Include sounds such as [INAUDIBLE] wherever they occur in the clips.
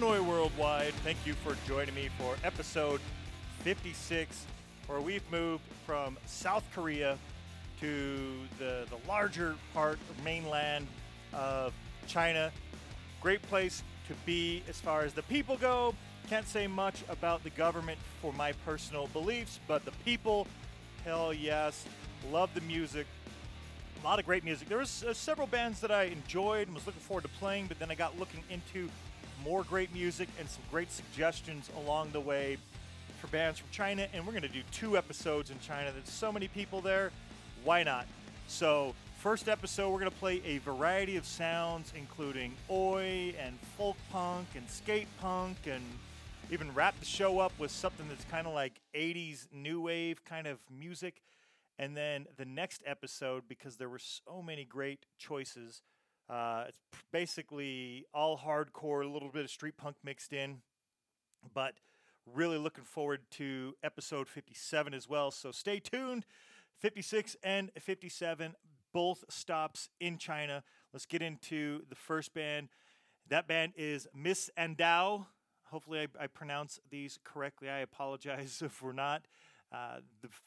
Hanoi Worldwide. Thank you for joining me for episode 56, where we've moved from South Korea to the, the larger part of mainland of China. Great place to be as far as the people go. Can't say much about the government for my personal beliefs, but the people, hell yes. Love the music. A lot of great music. There was uh, several bands that I enjoyed and was looking forward to playing, but then I got looking into more great music and some great suggestions along the way for bands from China. And we're going to do two episodes in China. There's so many people there. Why not? So, first episode, we're going to play a variety of sounds, including oi and folk punk and skate punk, and even wrap the show up with something that's kind of like 80s new wave kind of music. And then the next episode, because there were so many great choices, uh, it's basically all hardcore, a little bit of street punk mixed in, but really looking forward to episode 57 as well. So stay tuned. 56 and 57, both stops in China. Let's get into the first band. That band is Misandao. Hopefully, I, I pronounce these correctly. I apologize [LAUGHS] if we're not. Uh, the f-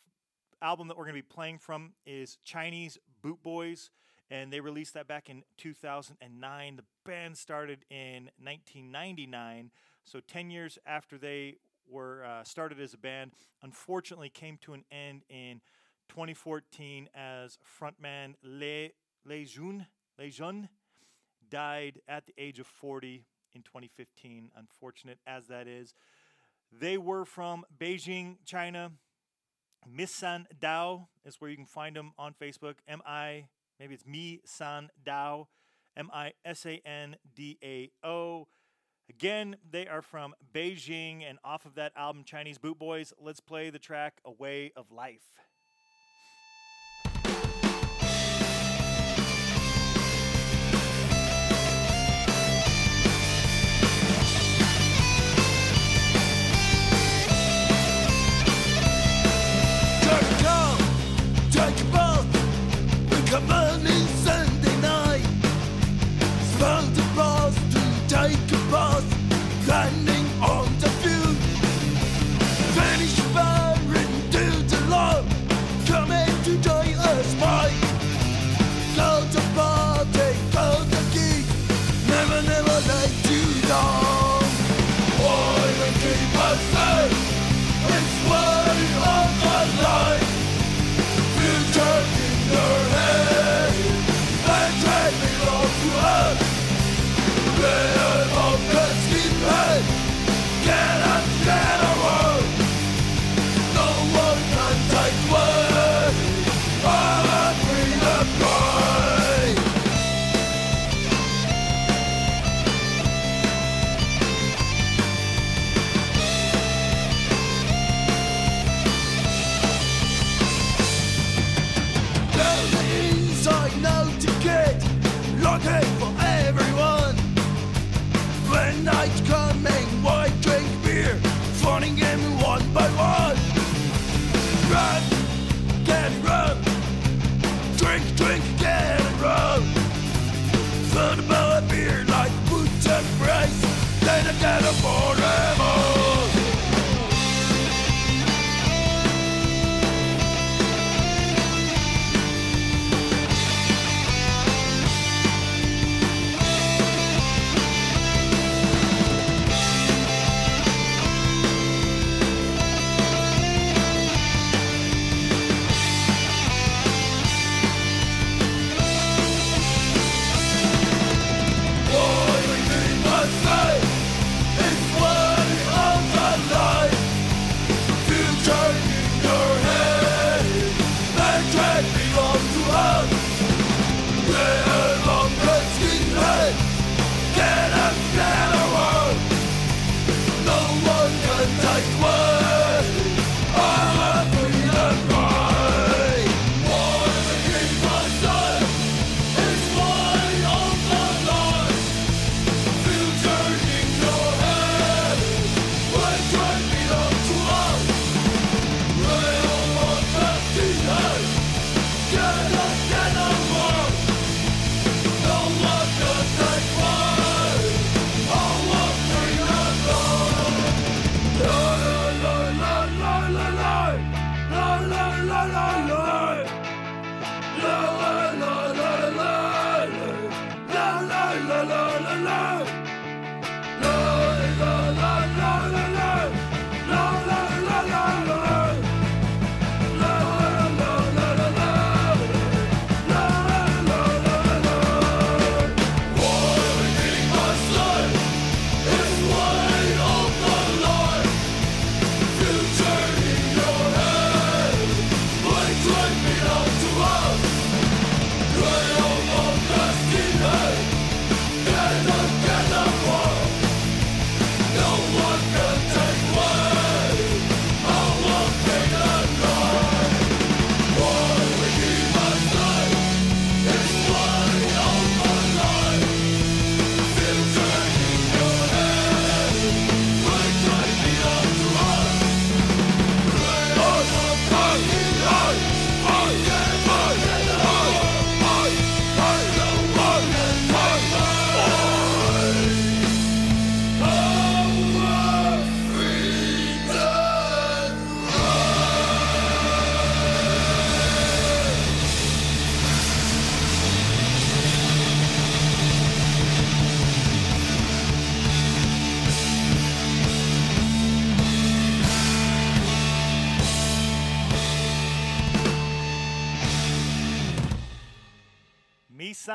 album that we're going to be playing from is Chinese Boot Boys, and they released that back in 2009. The band started in 1999, so 10 years after they were uh, started as a band. Unfortunately, came to an end in 2014 as frontman Le Le Jun Le Jun died at the age of 40 in 2015. Unfortunate as that is. They were from Beijing, China. Miss San Dao is where you can find them on Facebook. M I, maybe it's Me San Dao, M I S A N D A O. Again, they are from Beijing, and off of that album, Chinese Boot Boys, let's play the track A Way of Life.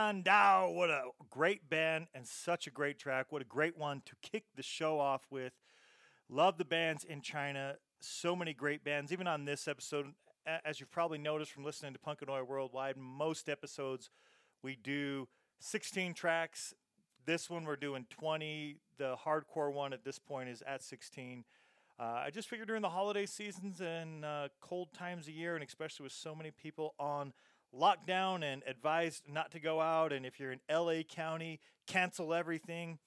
Misandao. What a great band and such a great track. What a great one to kick the show off with. Love the bands in China. So many great bands. Even on this episode, as you've probably noticed from listening to Punk Punkanoi Worldwide, most episodes we do 16 tracks. This one we're doing 20. The hardcore one at this point is at 16. Uh, I just figured during the holiday seasons and uh, cold times of year, and especially with so many people on lockdown and advised not to go out. And if you're in LA County, cancel everything.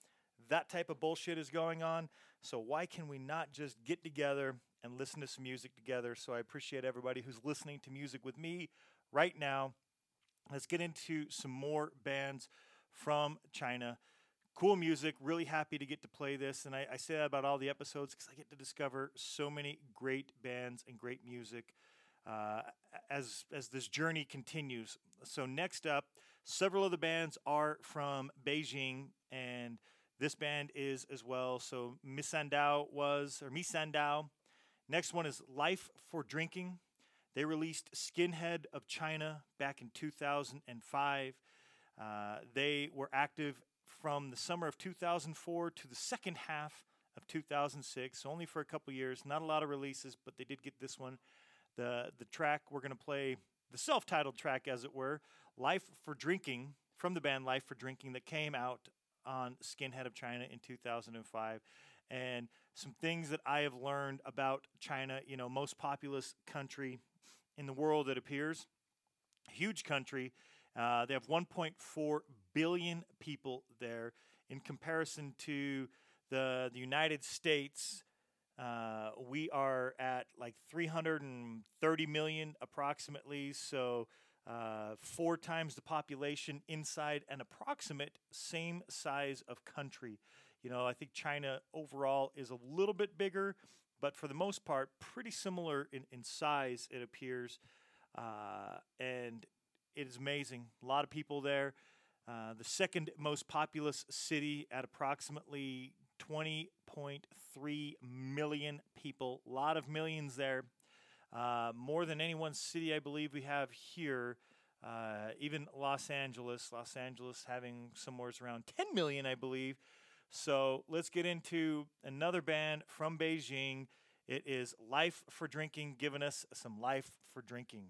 That type of bullshit is going on. So why can we not just get together and listen to some music together? So I appreciate everybody who's listening to music with me right now. Let's get into some more bands from China. Cool music. Really happy to get to play this. And I, I say that about all the episodes because I get to discover so many great bands and great music uh, as as this journey continues. So next up, several of the bands are from Beijing, and this band is as well. So Misandao was or Misandao. Next one is Life for Drinking. They released Skinhead of China back in 2005. Uh, they were active from the summer of 2004 to the second half of 2006, so only for a couple years. Not a lot of releases, but they did get this one the the track we're going to play the self-titled track as it were life for drinking from the band life for drinking that came out on skinhead of china in 2005 and some things that i have learned about china you know most populous country in the world it appears huge country uh, they have 1.4 billion people there. In comparison to the, the united states uh, we are at like 330 million approximately, so uh, four times the population inside an approximate same size of country. You know, I think China overall is a little bit bigger, but for the most part, pretty similar in, in size, it appears. Uh, and it is amazing. A lot of people there. Uh, the second most populous city at approximately 20.3 million people. A lot of millions there. Uh, more than any one city, I believe we have here. Uh, even Los Angeles, Los Angeles having somewhere around 10 million, I believe. So let's get into another band from Beijing. It is Life for Drinking, giving us some life for drinking.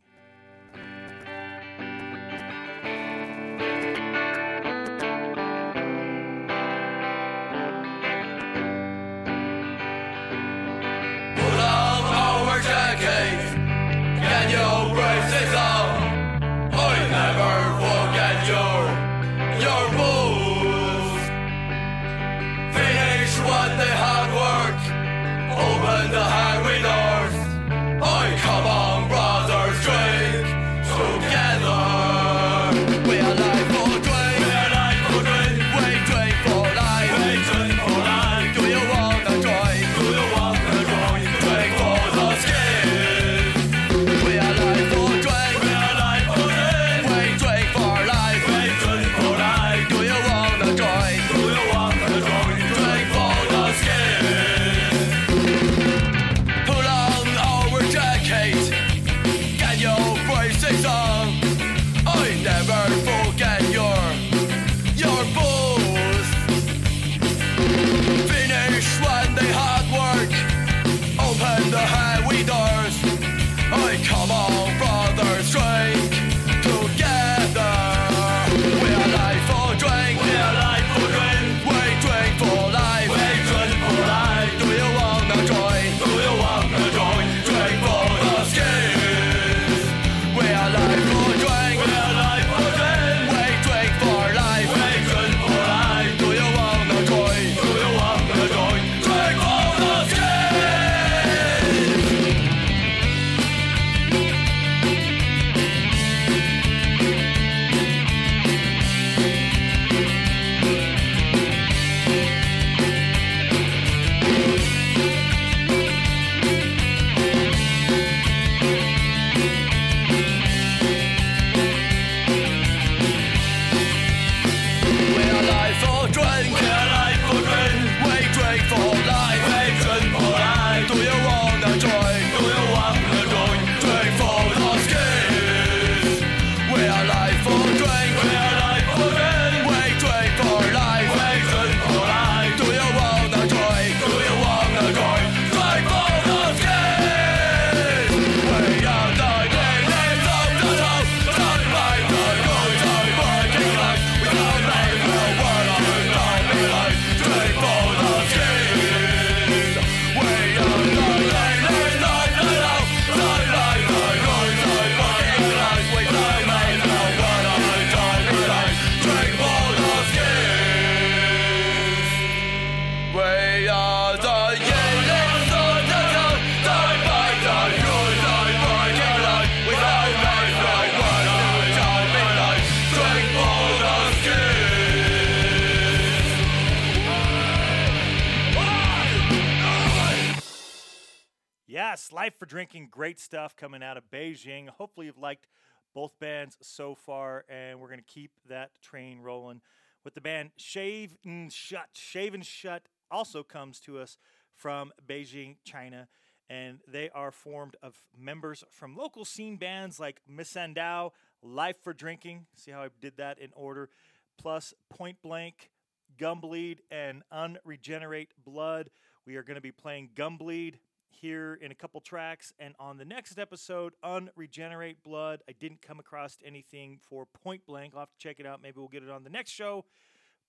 Life for Drinking, great stuff coming out of Beijing. Hopefully, you've liked both bands so far, and we're going to keep that train rolling with the band Shave and Shut. Shave and Shut also comes to us from Beijing, China, and they are formed of members from local scene bands like Misandao, Life for Drinking. See how I did that in order? Plus Point Blank, Gumbleed, and Unregenerate Blood. We are going to be playing Gumbleed here in a couple tracks, and on the next episode, Unregenerate Blood. I didn't come across anything for Point Blank. I'll have to check it out. Maybe we'll get it on the next show.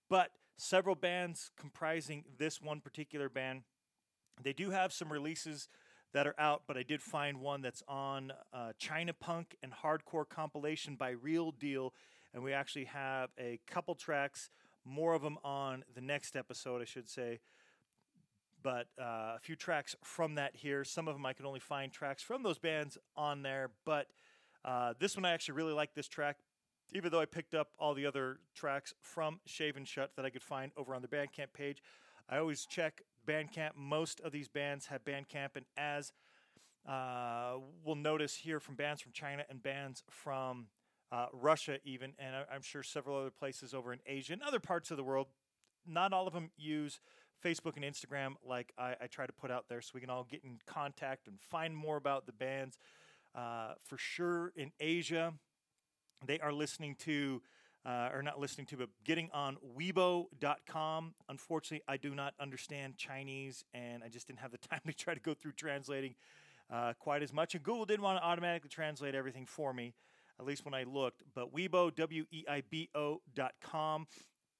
But several bands comprising this one particular band. They do have some releases that are out, but I did find one that's on uh, China Punk and Hardcore compilation by Real Deal, and we actually have a couple tracks, more of them on the next episode, I should say. But uh, a few tracks from that here. Some of them I could only find tracks from those bands on there, but uh, this one I actually really like this track, even though I picked up all the other tracks from Shave and Shut that I could find over on the Bandcamp page. I always check Bandcamp. Most of these bands have Bandcamp, and as uh, we'll notice here from bands from China and bands from uh, Russia, even, and I'm sure several other places over in Asia and other parts of the world, not all of them use Facebook and Instagram like I, I try to put out there so we can all get in contact and find more about the bands. Uh, for sure, in Asia, they are listening to, uh, or not listening to, but getting on Weibo.com. Unfortunately, I do not understand Chinese, and I just didn't have the [LAUGHS] time to try to go through translating uh, quite as much. And Google didn't want to automatically translate everything for me, at least when I looked. But Weibo, W E I B O.com.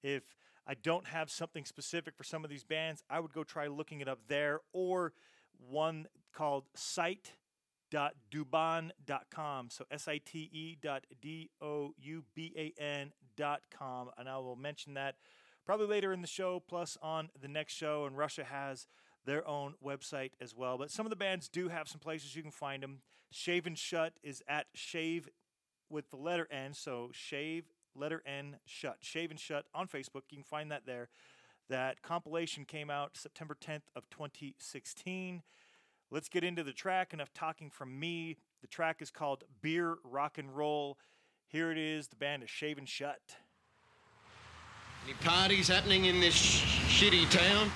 If I don't have something specific for some of these bands, I would go try looking it up there or one called site.douban.com. So S I T E dot D O U B A N dot com. And I will mention that probably later in the show, plus on the next show. And Russia has their own website as well. But some of the bands do have some places you can find them. Shave and Shut is at Shave with the letter N. So Shave letter N shut. Shave and Shut on Facebook. You can find that there. That compilation came out September 10th of 2016. Let's get into the track. Enough talking from me. The track is called Beer Rock and Roll. Here it is. The band is Shave and Shut. Any parties happening in this sh- shitty town?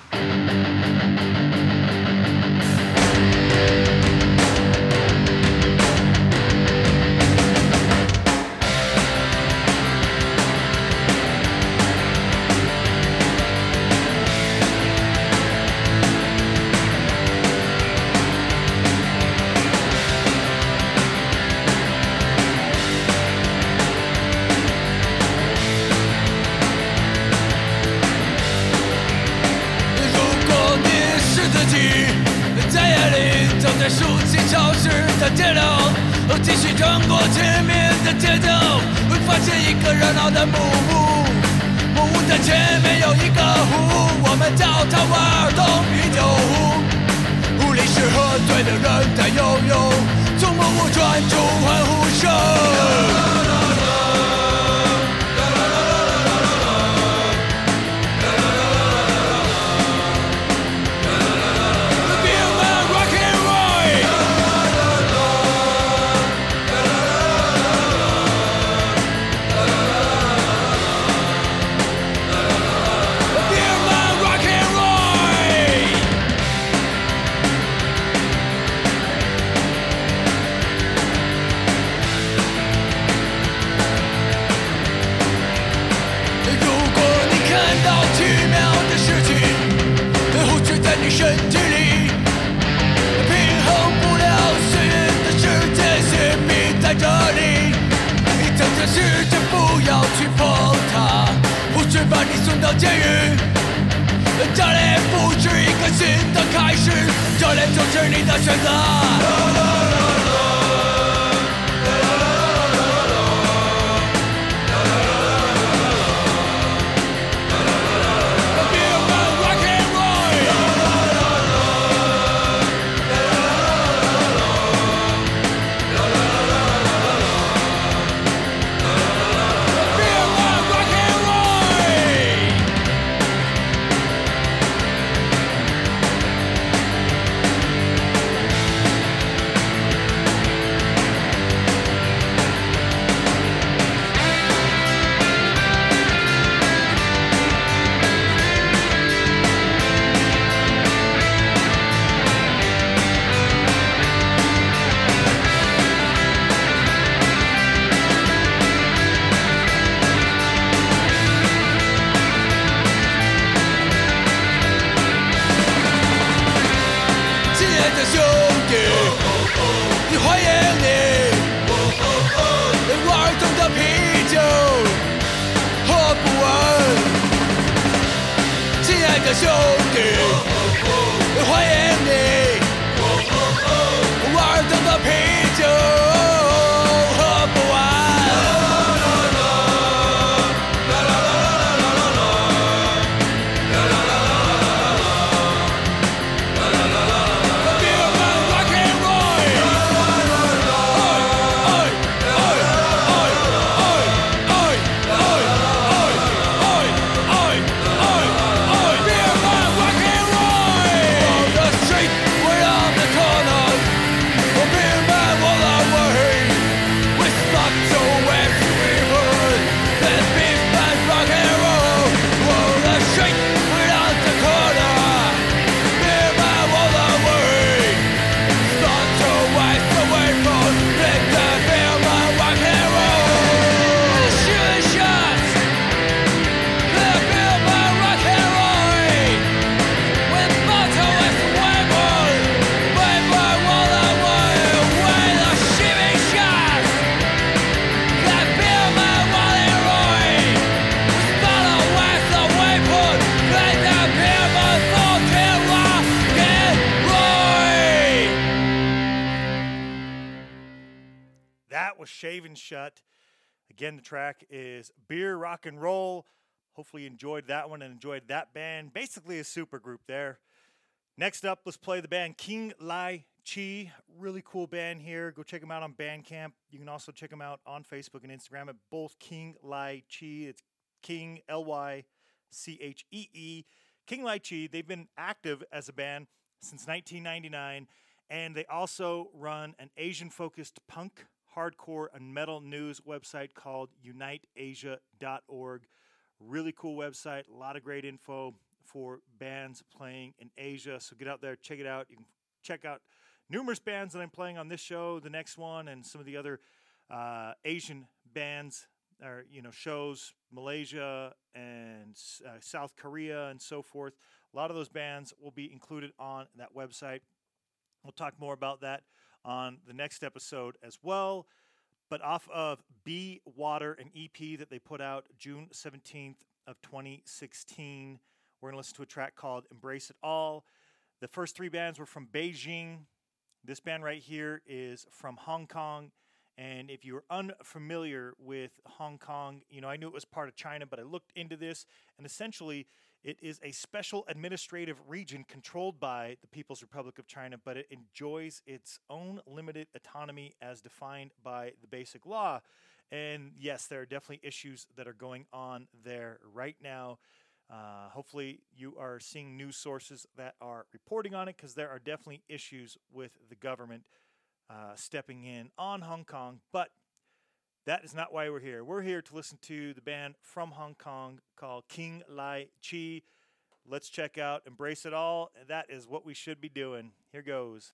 And enjoyed that band. Basically, a super group there. Next up, let's play the band King Lai Chi. Really cool band here. Go check them out on Bandcamp. You can also check them out on Facebook and Instagram at both King Lychee. It's King L Y C H E E. King Lychee. They've been active as a band since 1999, and they also run an Asian-focused punk, hardcore, and metal news website called UniteAsia.org. Really cool website. A lot of great info for bands playing in Asia. So get out there, check it out. You can check out numerous bands that I'm playing on this show, the next one, and some of the other uh, Asian bands or you know shows, Malaysia and uh, South Korea and so forth. A lot of those bands will be included on that website. We'll talk more about that on the next episode as well. But off of Be Water, an EP that they put out June 17th of 2016, we're going to listen to a track called Embrace It All. The first three bands were from Beijing. This band right here is from Hong Kong. And if you're unfamiliar with Hong Kong, you know, I knew it was part of China, but I looked into this, and essentially, it is a special administrative region controlled by the People's Republic of China, but it enjoys its own limited autonomy as defined by the basic law. And yes, there are definitely issues that are going on there right now. Uh, hopefully, you are seeing news sources that are reporting on it because there are definitely issues with the government uh, stepping in on Hong Kong. But that is not why we're here. We're here to listen to the band from Hong Kong called King Lai Chi. Let's check out Embrace It All. That is what we should be doing. Here goes.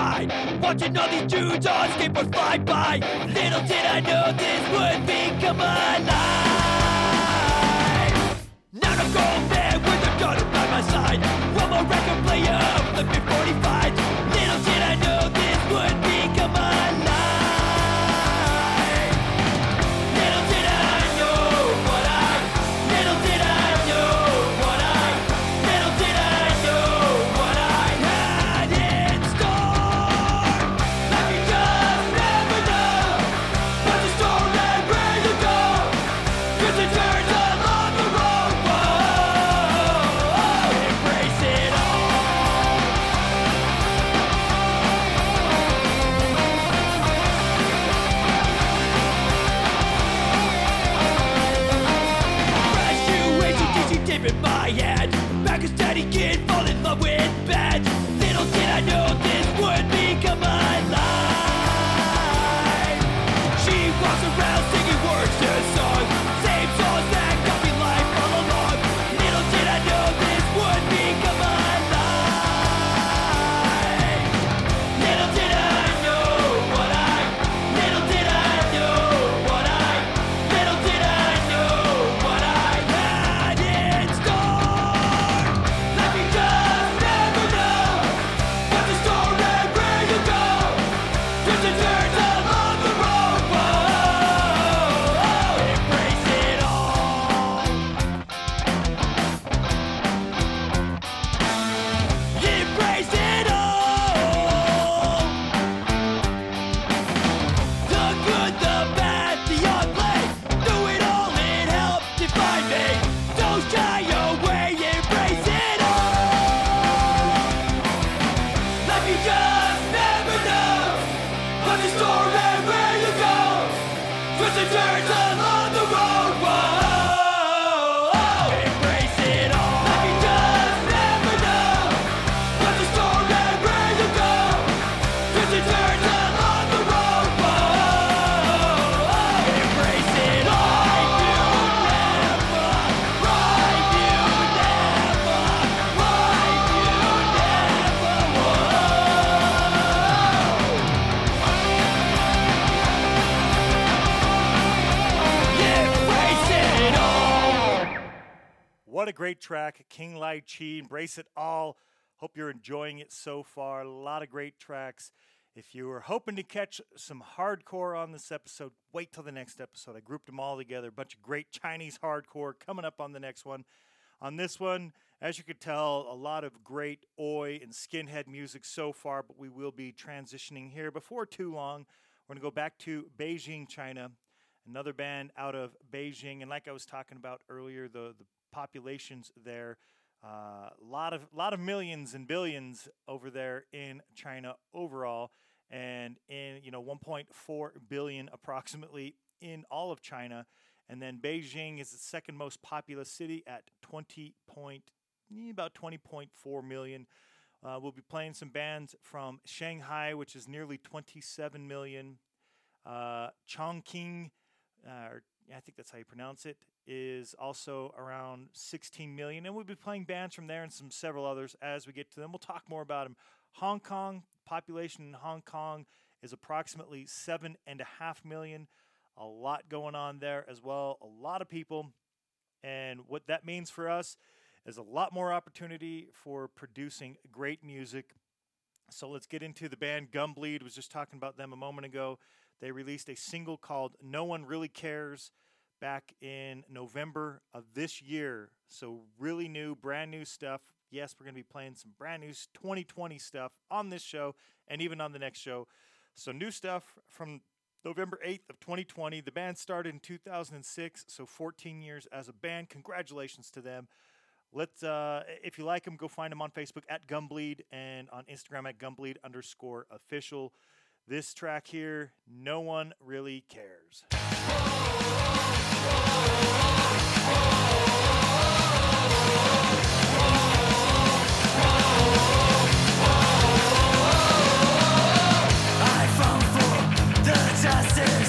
Wide-eyed, watching all these dudes on skateboards fly by. Little did I know this would become my life. Now to go there with a daughter by my side. One more record player a big 45. Little did I know this would great track, King Lychee, Embrace It All. Hope you're enjoying it so far. A lot of great tracks. If you were hoping to catch some hardcore on this episode, wait till the next episode. I grouped them all together. A bunch of great Chinese hardcore coming up on the next one. On this one, as you could tell, a lot of great oi and skinhead music so far, but we will be transitioning here before too long. We're going to go back to Beijing, China. Another band out of Beijing, and like I was talking about earlier, the, the populations there. A uh, lot of lot of millions and billions over there in China overall, and in you know 1.4 billion approximately in all of China, and then Beijing is the second most populous city at 20 point eh, about 20.4 million. Uh, we'll be playing some bands from Shanghai, which is nearly 27 million. Uh, Chongqing, uh, I think that's how you pronounce it, is also around 16 million, and we'll be playing bands from there and some several others as we get to them. We'll talk more about them. Hong Kong population in Hong Kong is approximately seven and a half million. A lot going on there as well. A lot of people, and what that means for us is a lot more opportunity for producing great music. So let's get into the band Gumbleed. Was just talking about them a moment ago. They released a single called "No One Really Cares." back in November of this year. So, really new, brand new stuff. Yes, we're going to be playing some brand new 2020 stuff on this show and even on the next show. So, new stuff from November 8th of 2020. The band started in 2006, so 14 years as a band. Congratulations to them. Let's, uh, if you like them, go find them on Facebook at Gumbleed and on Instagram at Gumbleed underscore official. This track here, No One Really Cares. justice.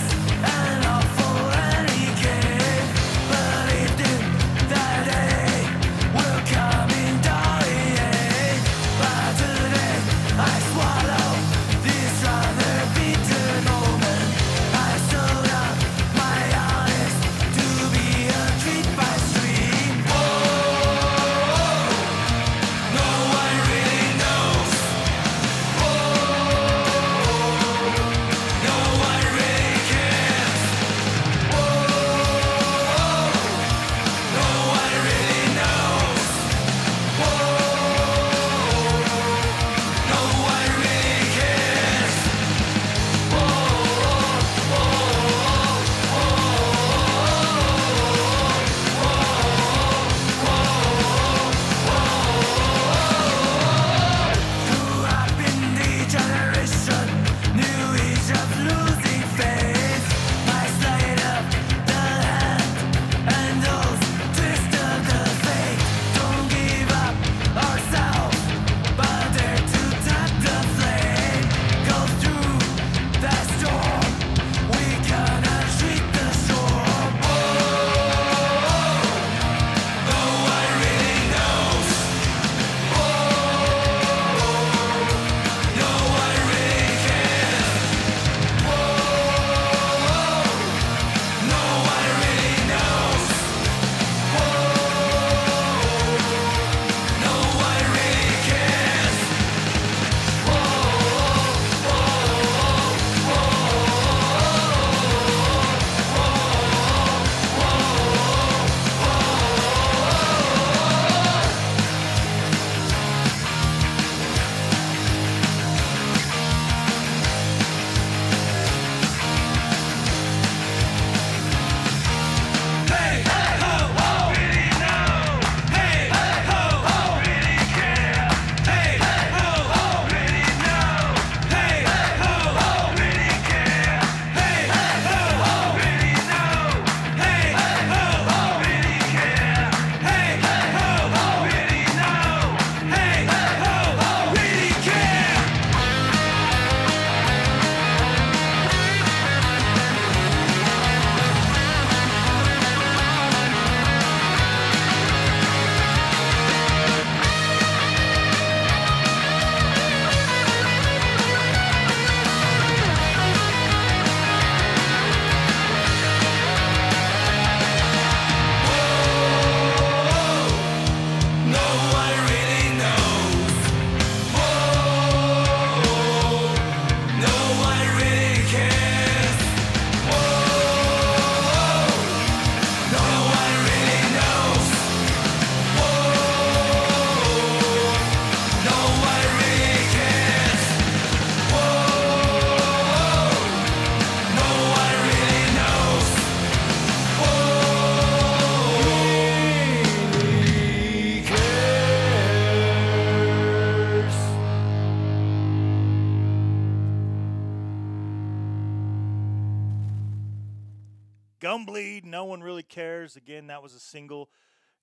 Again, that was a single.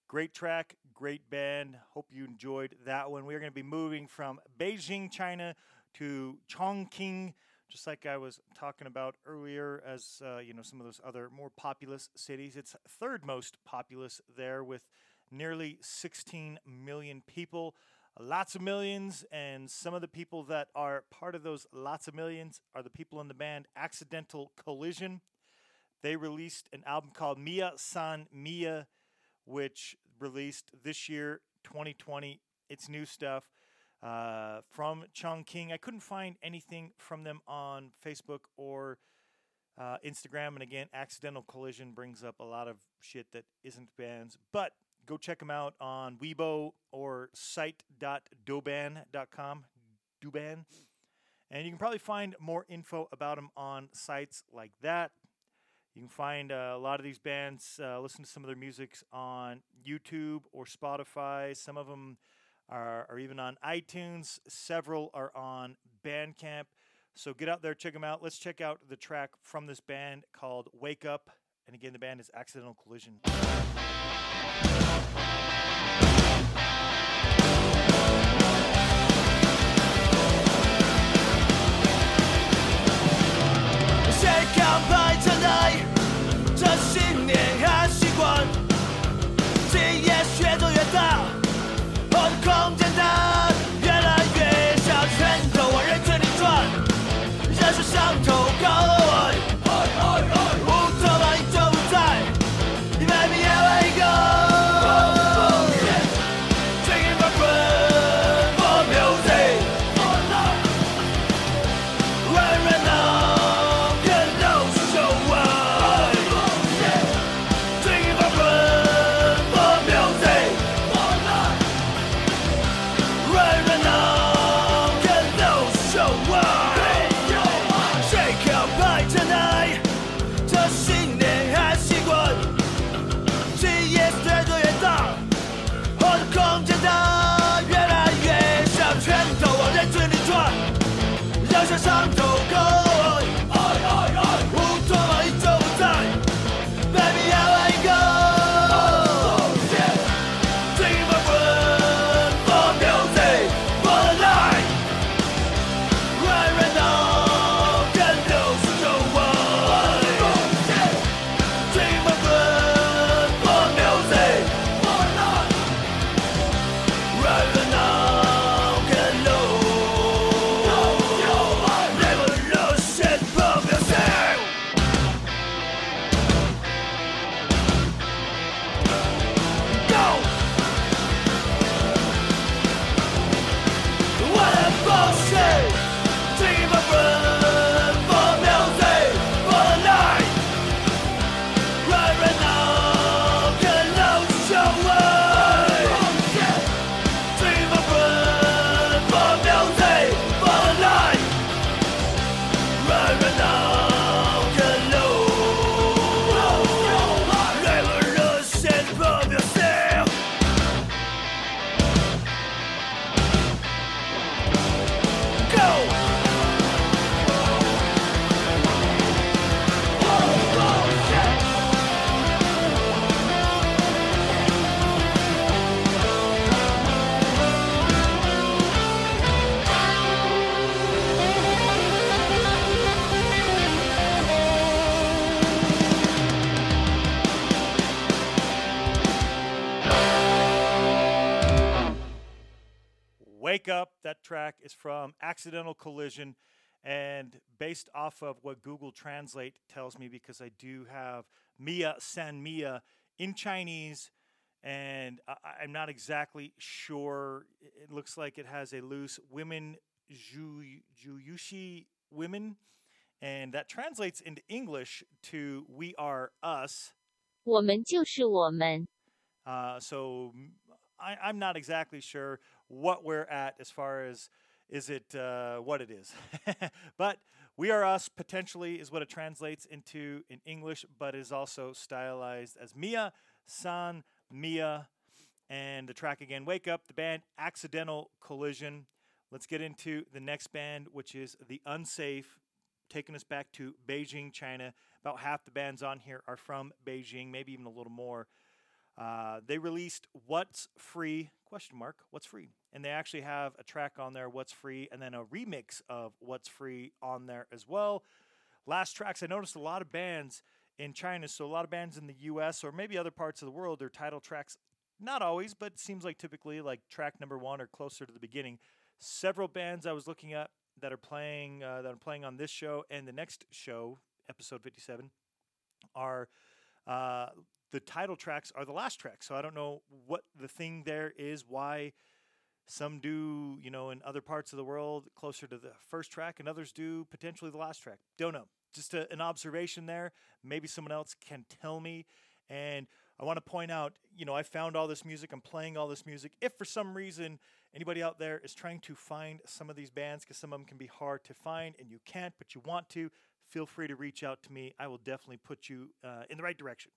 Great track, great band. Hope you enjoyed that one. We are going to be moving from Beijing, China to Chongqing, just like I was talking about earlier, as uh, you know, some of those other more populous cities. It's third most populous there with nearly 16 million people. Lots of millions, and some of the people that are part of those lots of millions are the people in the band Accidental Collision. They released an album called Mia San Mia which released this year, 2020. It's new stuff uh, from Chongqing. I couldn't find anything from them on Facebook or uh, Instagram. And again, Accidental Collision brings up a lot of shit that isn't bands. But go check them out on Weibo or site.douban.com. Duban. And you can probably find more info about them on sites like that. You can find uh, a lot of these bands, uh, listen to some of their musics on YouTube or Spotify. Some of them are, are even on iTunes. Several are on Bandcamp. So get out there, check them out. Let's check out the track from this band called Wake Up. And again, the band is Accidental Collision. 这信念和习惯，今夜越走越大。我的空间大。track is from Accidental Collision. And based off of what Google Translate tells me, because I do have Mia San Mia in Chinese, and I, am not exactly sure. It looks like it has a loose women, Juyushi women, and that translates into English to we are us. 我们就是我们. Uh, so I, I'm not exactly sure what we're at as far as is it uh, what it is. [LAUGHS] but we are us potentially is what it translates into in English, but is also stylized as Mia San Mia. And the track again, Wake Up, the band Accidental Collision. Let's get into the next band, which is The Unsafe. taking us back to Beijing, China. About half the bands on here are from Beijing, maybe even a little more. Uh, they released "What's Free?" question mark What's free? And they actually have a track on there, "What's Free," and then a remix of "What's Free" on there as well. Last tracks, I noticed a lot of bands in China, so a lot of bands in the U.S. or maybe other parts of the world, their title tracks, not always, but it seems like typically like track number one or closer to the beginning. Several bands I was looking at that are playing uh, that are playing on this show and the next show, episode 57, are uh, the title tracks are the last track. So I don't know what the thing there is, why some do, you know, in other parts of the world closer to the first track, and others do potentially the last track. Don't know. Just a, an observation there. Maybe someone else can tell me. And I want to point out, you know, I found all this music. I'm playing all this music. If for some reason anybody out there is trying to find some of these bands, because some of them can be hard to find and you can't, but you want to, feel free to reach out to me. I will definitely put you uh, in the right direction.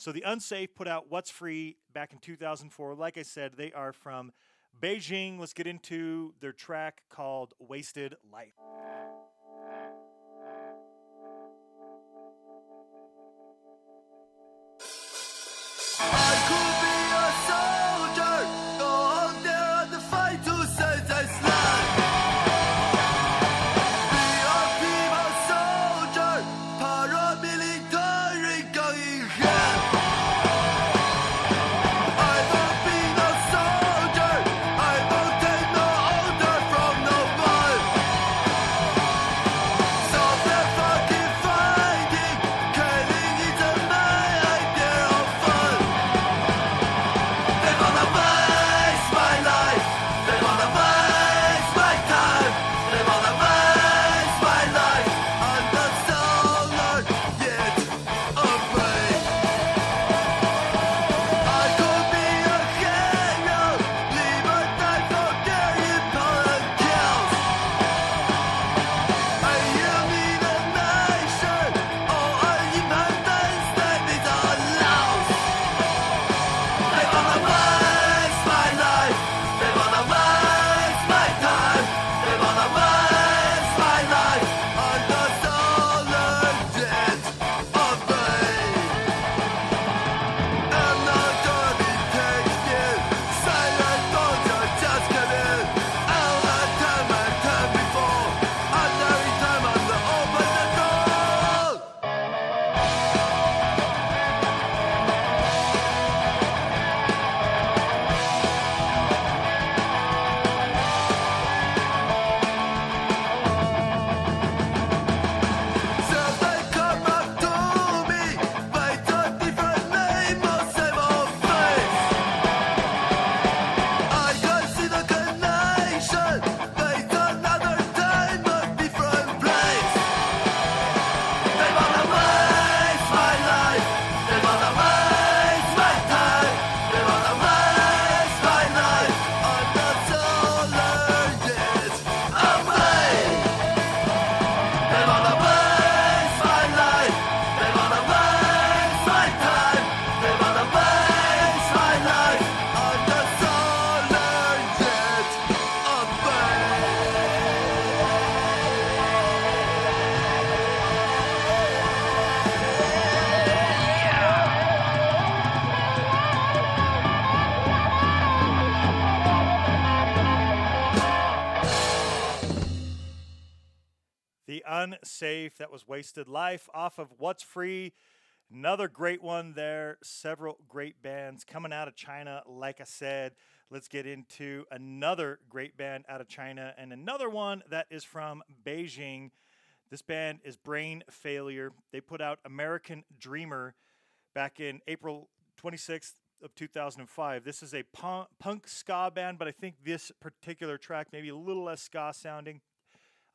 So the Unsafe put out What's Free back in 2004. Like I said, they are from Beijing. Let's get into their track called Wasted Life. That was Wasted Life off of What's Free. Another great one there. Several great bands coming out of China. Like I said, let's get into another great band out of China and another one that is from Beijing. This band is Brain Failure. They put out American Dreamer back in April 26th of 2005. This is a punk, punk ska band, but I think this particular track maybe a little less ska sounding.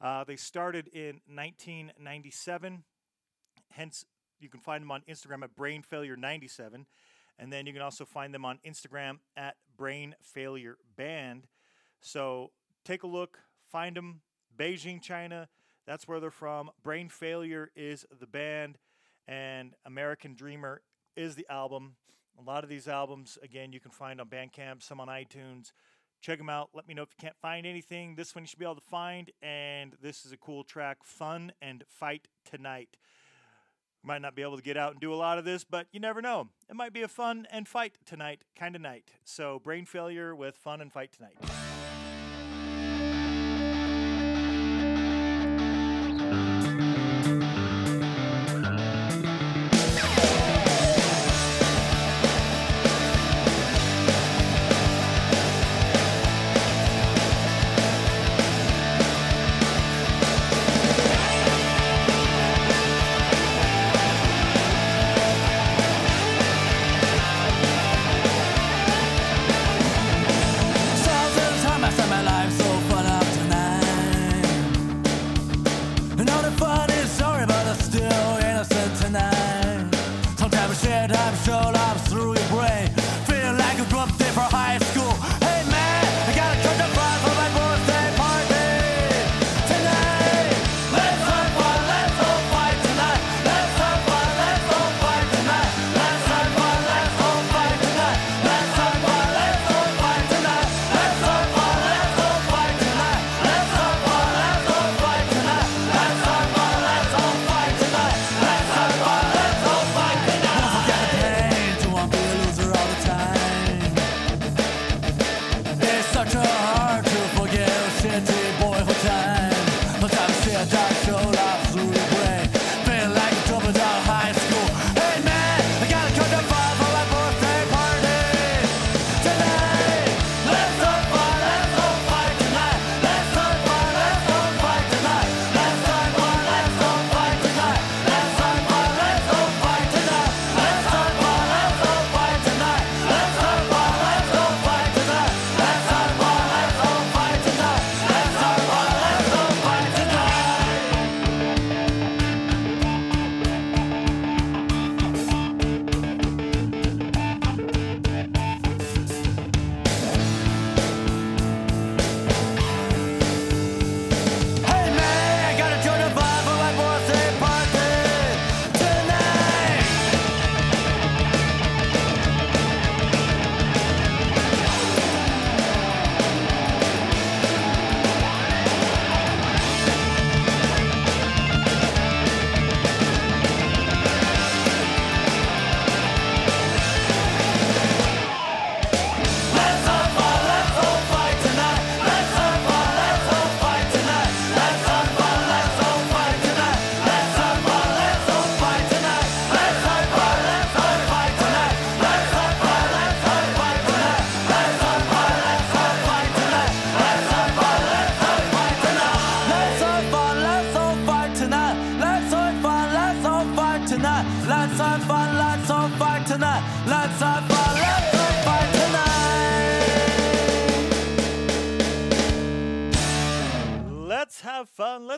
Uh, they started in 1997. Hence, you can find them on Instagram at Brain Failure 97. And then you can also find them on Instagram at Brain Failure Band. So take a look, find them. Beijing, China, that's where they're from. Brain Failure is the band, and American Dreamer is the album. A lot of these albums, again, you can find on Bandcamp, some on iTunes. Check them out. Let me know if you can't find anything. This one you should be able to find. And this is a cool track Fun and Fight Tonight. Might not be able to get out and do a lot of this, but you never know. It might be a fun and fight tonight kind of night. So, brain failure with fun and fight tonight.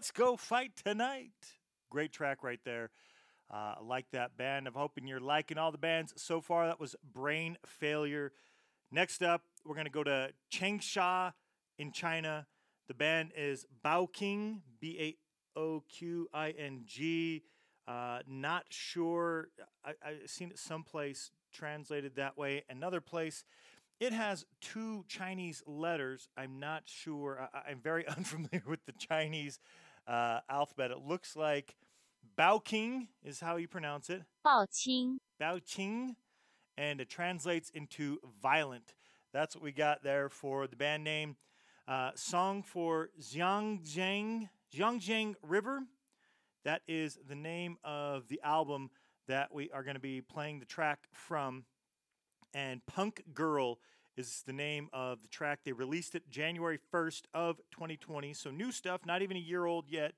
Let's go fight tonight. Great track right there. Uh, I like that band. I'm hoping you're liking all the bands so far. That was Brain Failure. Next up, we're going to go to Changsha in China. The band is Bao King, B A O Q I N G. Uh, not sure. I, I've seen it someplace translated that way. Another place, it has two Chinese letters. I'm not sure. I, I'm very [LAUGHS] unfamiliar with the Chinese uh, alphabet. It looks like Baoqing is how you pronounce it. 报清 Bao Qing, and it translates into violent. That's what we got there for the band name. Uh, song for Xiangjiang, Xiangjiang River. That is the name of the album that we are going to be playing the track from. And Punk Girl is the name of the track. They released it January 1st of 2020. So new stuff, not even a year old yet.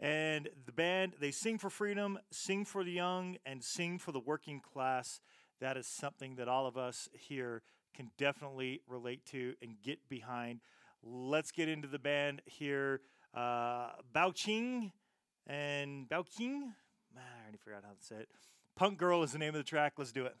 And the band, they sing for freedom, sing for the young, and sing for the working class. That is something that all of us here can definitely relate to and get behind. Let's get into the band here. Uh, Bao Qing and Bao Qing. Ah, I already forgot how to say it. Punk Girl is the name of the track. Let's do it.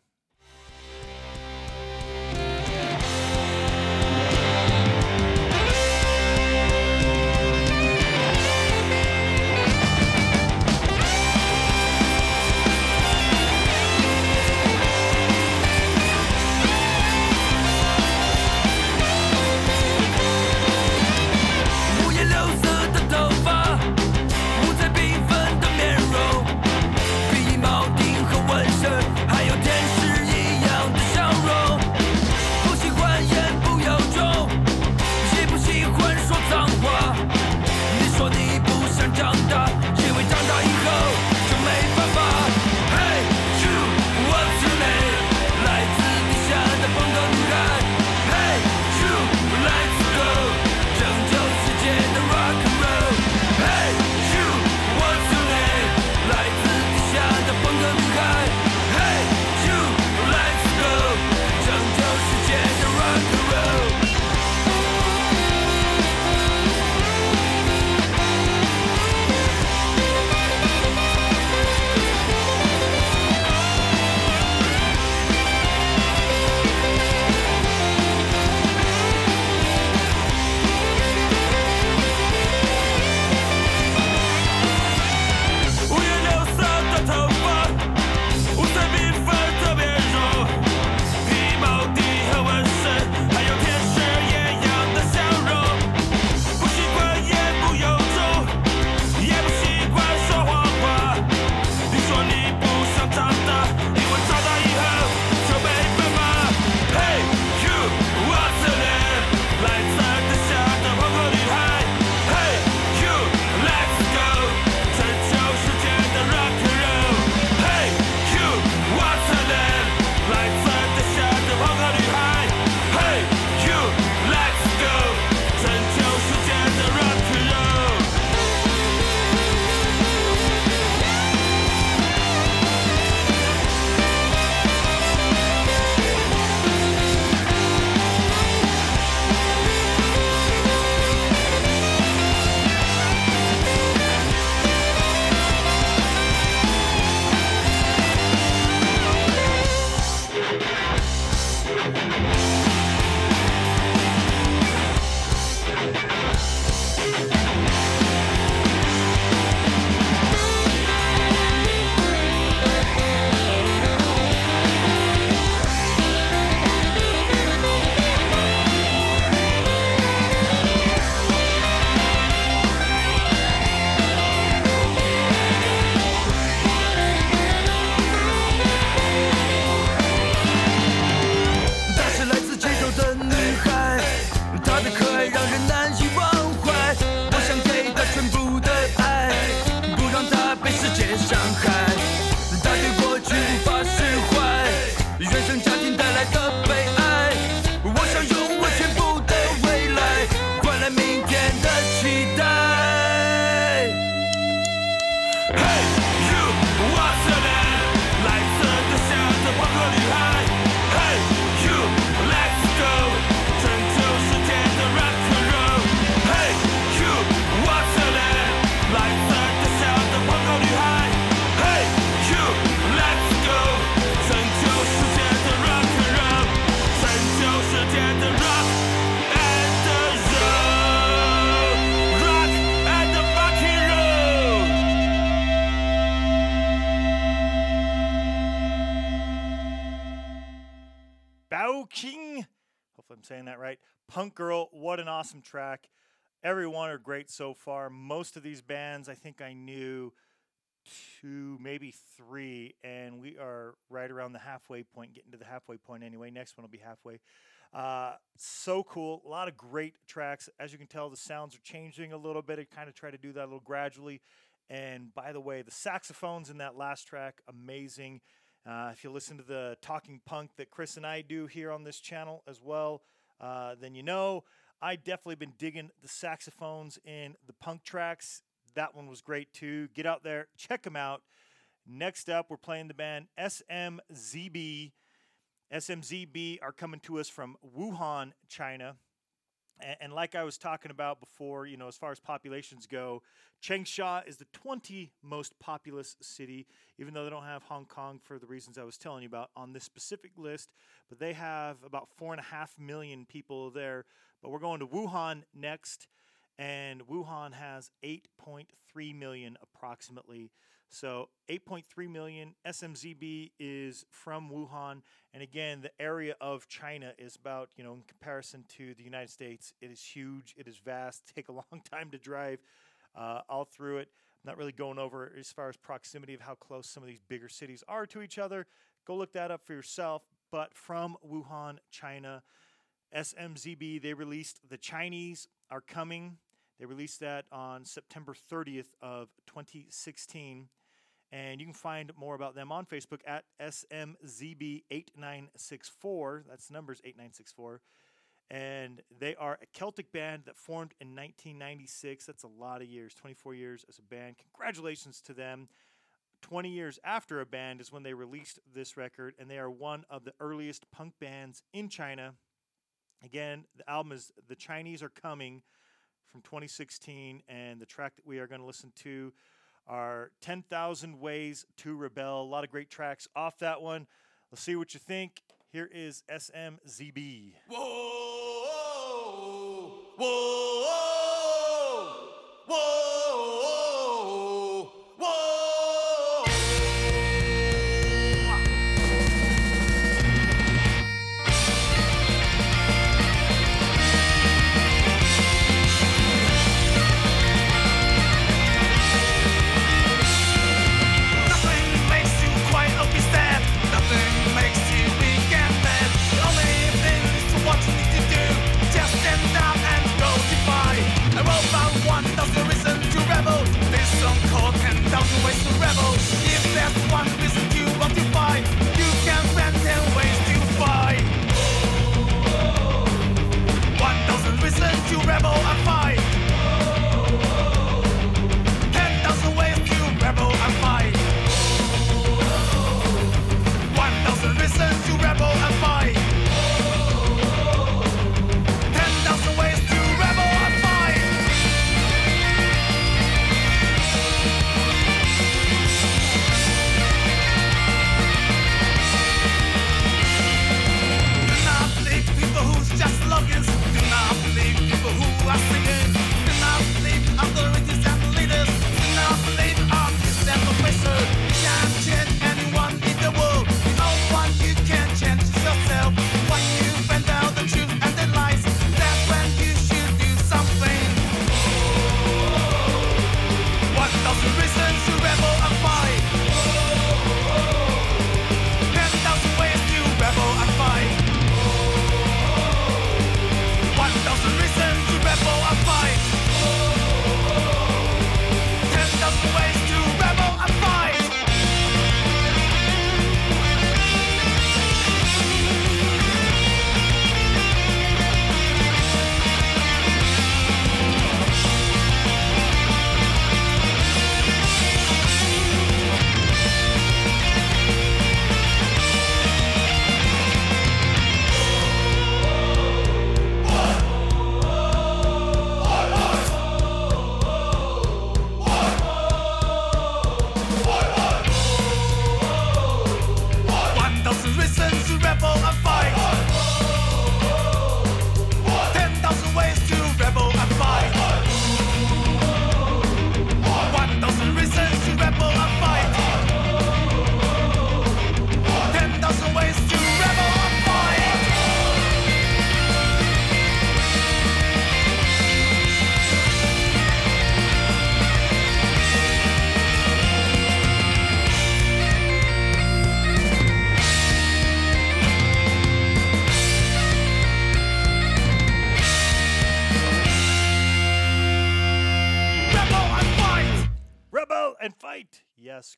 Punk Girl, what an awesome track. Everyone are great so far. Most of these bands, I think I knew two, maybe three, and we are right around the halfway point, getting to the halfway point anyway. Next one will be halfway. Uh, so cool. A lot of great tracks. As you can tell, the sounds are changing a little bit. I kind of try to do that a little gradually. And by the way, the saxophones in that last track, amazing. Uh, if you listen to the talking punk that Chris and I do here on this channel as well, uh, then you know I definitely been digging the saxophones in the punk tracks. That one was great too. Get out there, check them out. Next up, we're playing the band SMZB. SMZB are coming to us from Wuhan, China. And, like I was talking about before, you know, as far as populations go, Changsha is the 20 most populous city, even though they don't have Hong Kong for the reasons I was telling you about on this specific list. But they have about four and a half million people there. But we're going to Wuhan next, and Wuhan has 8.3 million approximately. So 8.3 million. SMZB is from Wuhan, and again, the area of China is about you know in comparison to the United States, it is huge. It is vast. [LAUGHS] Take a long time to drive uh, all through it. I'm not really going over as far as proximity of how close some of these bigger cities are to each other. Go look that up for yourself. But from Wuhan, China, SMZB they released the Chinese are coming. They released that on September 30th of 2016. And you can find more about them on Facebook at SMZB8964. That's numbers 8964. And they are a Celtic band that formed in 1996. That's a lot of years, 24 years as a band. Congratulations to them. 20 years after a band is when they released this record, and they are one of the earliest punk bands in China. Again, the album is The Chinese Are Coming from 2016, and the track that we are going to listen to are 10,000 Ways to Rebel. A lot of great tracks off that one. Let's see what you think. Here is SMZB. Whoa, whoa, whoa, 1,000 reasons to rebel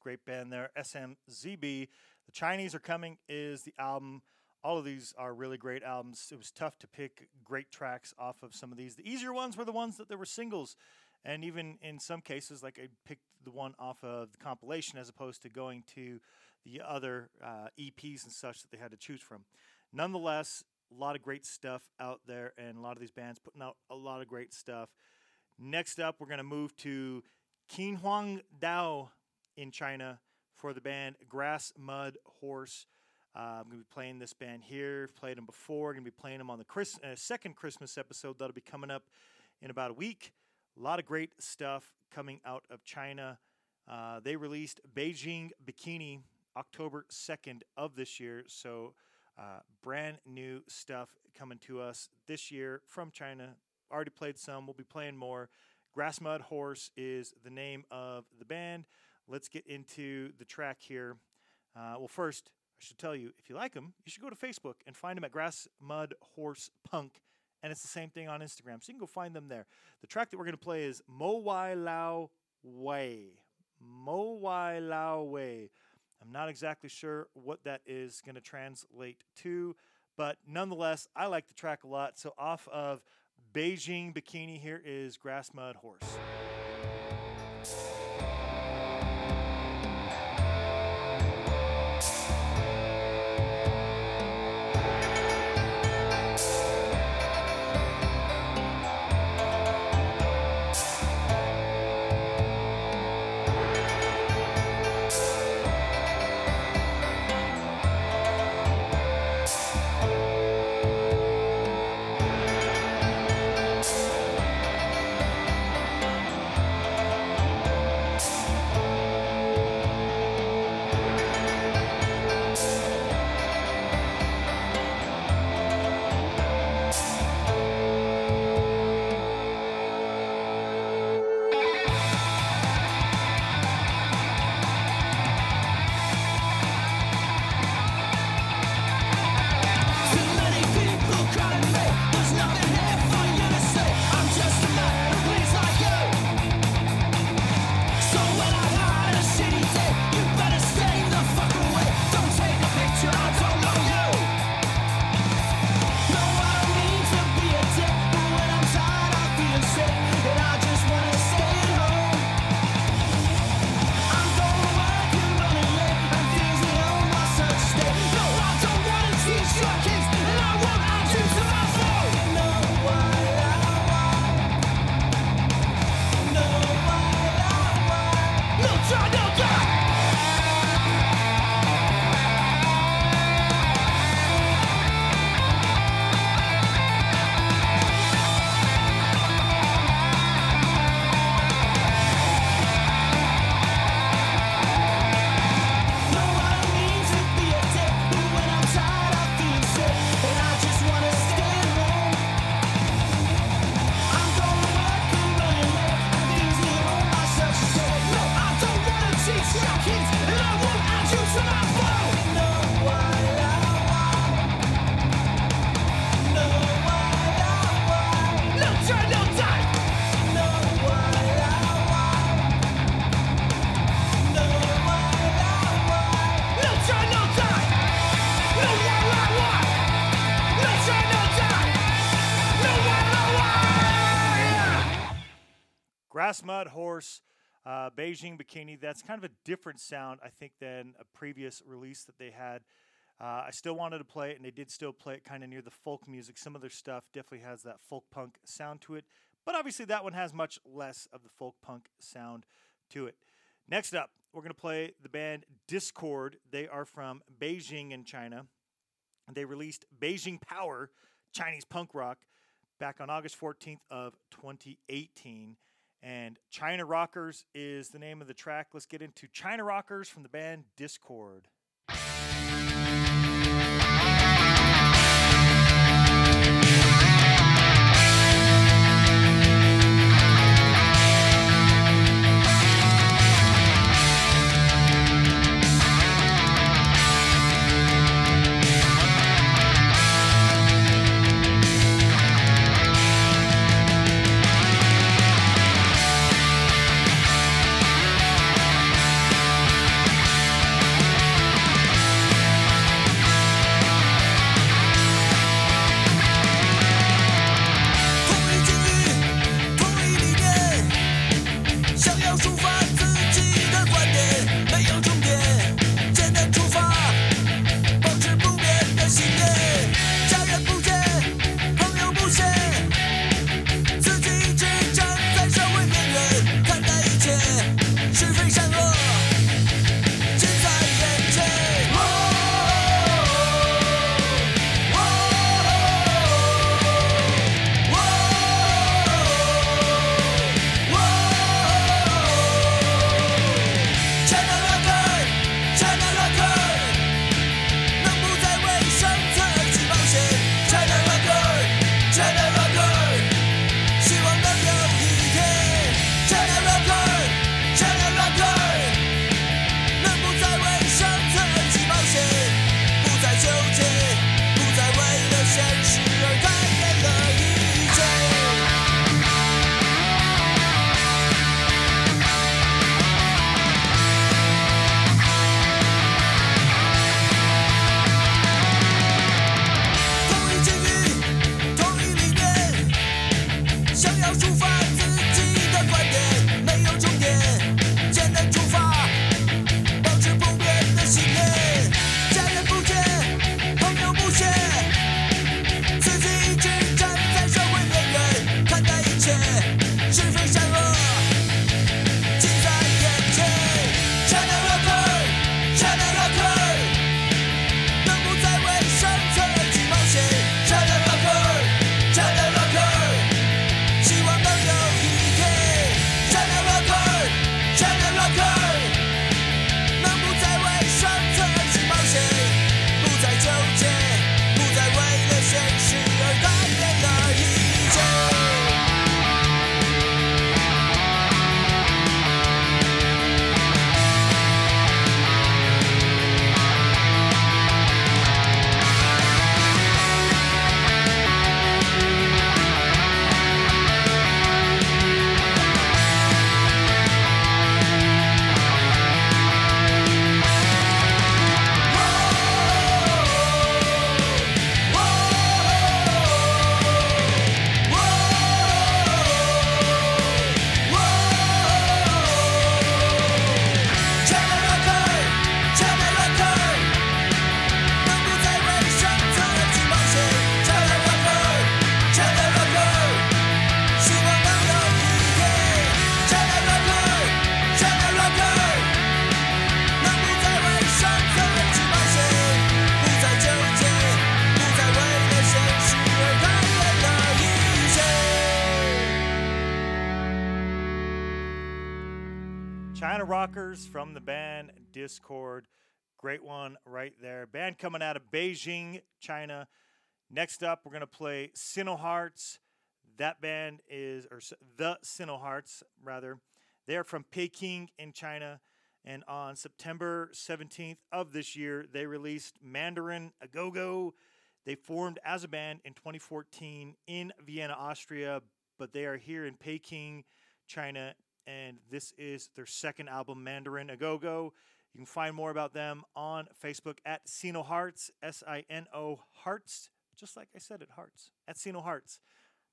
great band there. SMZB. The Chinese Are Coming is the album. All of these are really great albums. It was tough to pick great tracks off of some of these. The easier ones were the ones that there were singles. And even in some cases, like I picked the one off of the compilation as opposed to going to the other uh, EPs and such that they had to choose from. Nonetheless, a lot of great stuff out there, and a lot of these bands putting out a lot of great stuff. Next up, we're going to move to Qinhuang Dao in China for the band Grass Mud Horse. Uh, I'm going to be playing this band here. Played them before. Going to be playing them on the Chris- uh, second Christmas episode that'll be coming up in about a week. A lot of great stuff coming out of China. Uh, they released Beijing Bikini October 2nd of this year. So, uh, brand new stuff coming to us this year from China. Already played some, we'll be playing more. Grass Mud Horse is the name of the band. Let's get into the track here. Uh, well, first, I should tell you if you like them, you should go to Facebook and find them at Grass Mud Horse Punk. And it's the same thing on Instagram. So you can go find them there. The track that we're going to play is Mo Wai Lao Wei. Mo Wai Lao Wei. I'm not exactly sure what that is going to translate to, but nonetheless, I like the track a lot. So off of Beijing Bikini, here is Grass Mud Horse. Horse, uh, Beijing Bikini. That's kind of a different sound, I think, than a previous release that they had. Uh, I still wanted to play it, and they did still play it kind of near the folk music. Some of their stuff definitely has that folk punk sound to it, but obviously that one has much less of the folk punk sound to it. Next up, we're going to play the band Discord. They are from Beijing in China. They released Beijing Power, Chinese punk rock, back on August 14th of 2018. And China Rockers is the name of the track. Let's get into China Rockers from the band Discord. Great one right there. Band coming out of Beijing, China. Next up, we're going to play Sinohearts. That band is, or the Sinohearts, rather. They're from Peking in China. And on September 17th of this year, they released Mandarin A Go Go. They formed as a band in 2014 in Vienna, Austria, but they are here in Peking, China, and this is their second album, Mandarin A Go Go. You can find more about them on Facebook at Sino Hearts, S I N O Hearts, just like I said at Hearts, at Sino Hearts.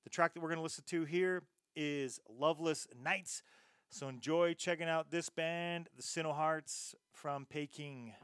The track that we're going to listen to here is Loveless Nights. So enjoy checking out this band, the Sino Hearts from Peking.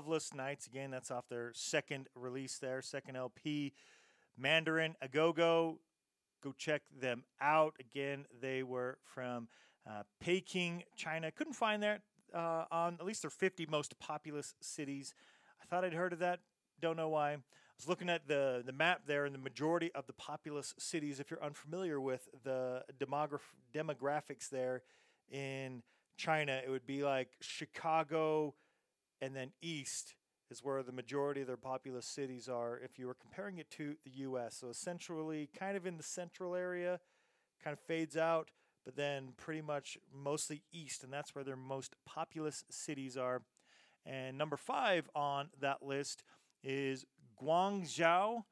Loveless Nights. Again, that's off their second release there, second LP. Mandarin A Go Go. Go check them out. Again, they were from uh, Peking, China. Couldn't find that uh, on at least their 50 most populous cities. I thought I'd heard of that. Don't know why. I was looking at the, the map there, and the majority of the populous cities, if you're unfamiliar with the demograph- demographics there in China, it would be like Chicago, and then east is where the majority of their populous cities are if you were comparing it to the US. So essentially kind of in the central area, kind of fades out, but then pretty much mostly east, and that's where their most populous cities are. And number five on that list is Guangzhou,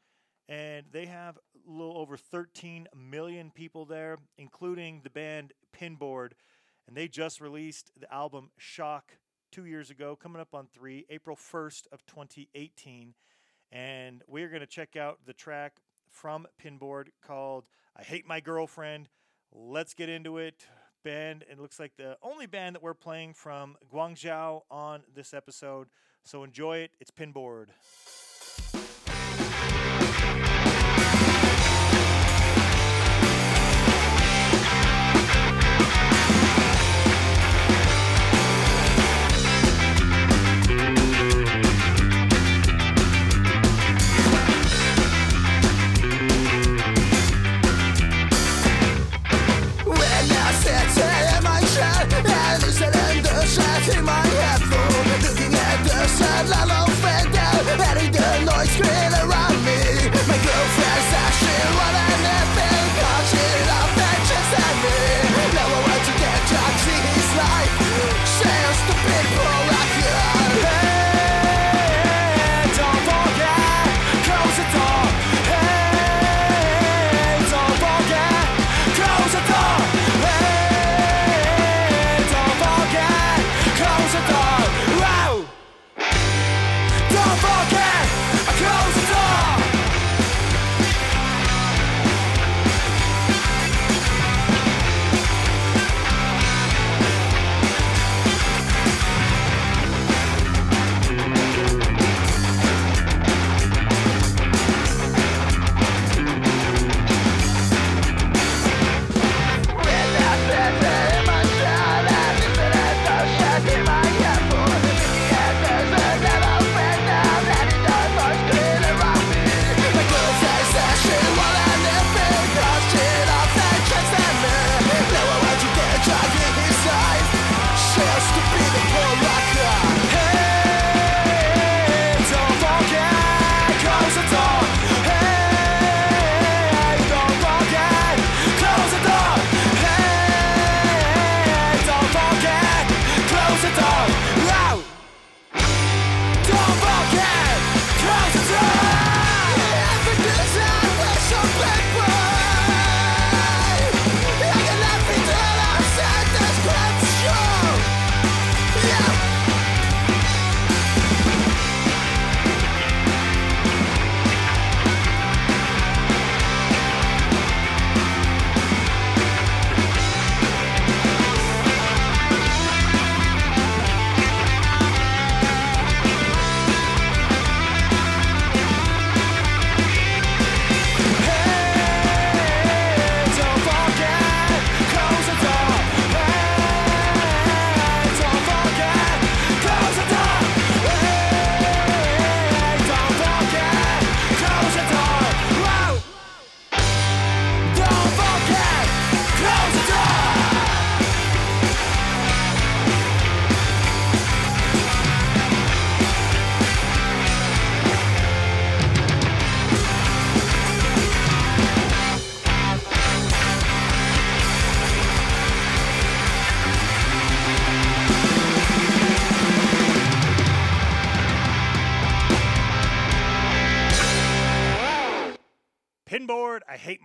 and they have a little over 13 million people there, including the band Pinboard. And they just released the album Shock two years ago, coming up on three, April 1st of 2018. And we're going to check out the track from Pinboard called I Hate My Girlfriend. Let's get into it. Band, it looks like the only band that we're playing from Guangzhou on this episode. So enjoy it. It's Pinboard.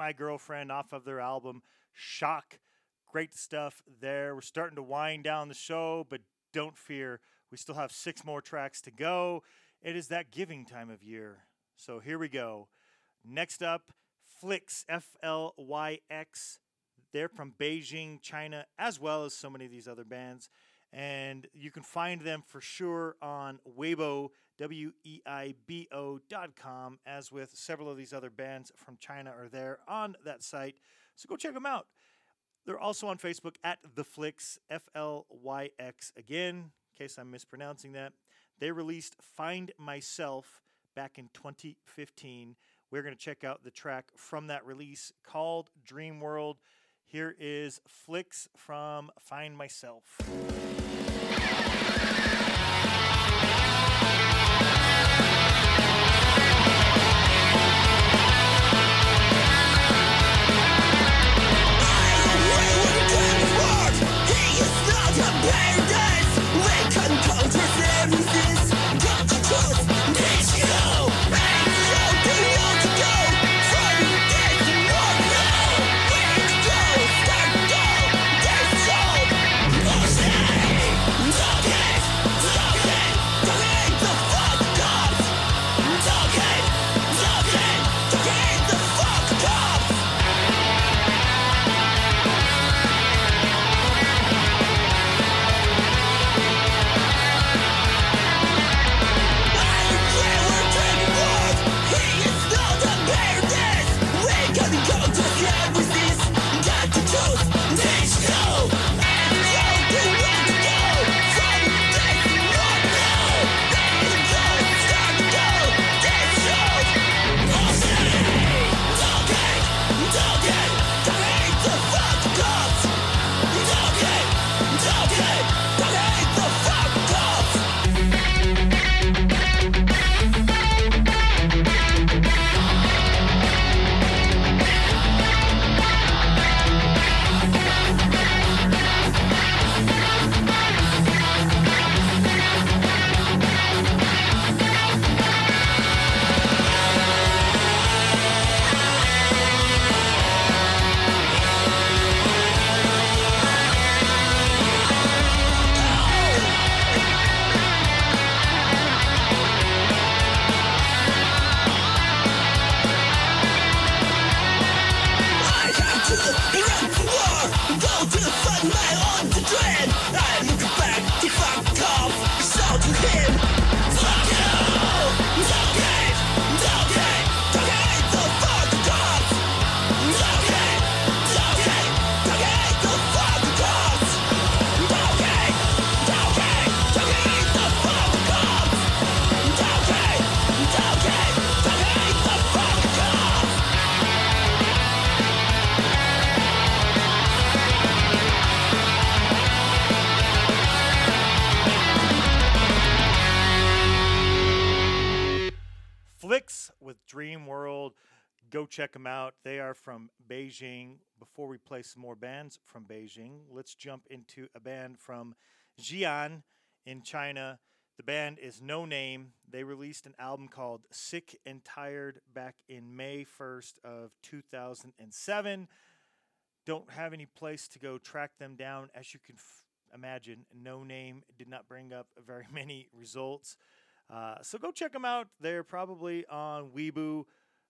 My Girlfriend off of their album Shock. Great stuff there. We're starting to wind down the show, but don't fear, we still have six more tracks to go. It is that giving time of year. So here we go. Next up, Flyx, F L Y X. They're from Beijing, China, as well as so many of these other bands. And you can find them for sure on Weibo, W E I B O dot com, as with several of these other bands from China are there on that site. So go check them out. They're also on Facebook at The Flyx, F L Y X again, in case I'm mispronouncing that. They released Find Myself back in 2015. We're going to check out the track from that release called Dream World. Here is Flyx from Find Myself. Check them out. They are from Beijing. Before we play some more bands from Beijing, let's jump into a band from Xi'an in China. The band is No Name. They released an album called Sick and Tired back in May 1st of 2007. Don't have any place to go track them down. As you can f- imagine, No Name did not bring up [LAUGHS] very many results. Uh, so go check them out. They're probably on Weibo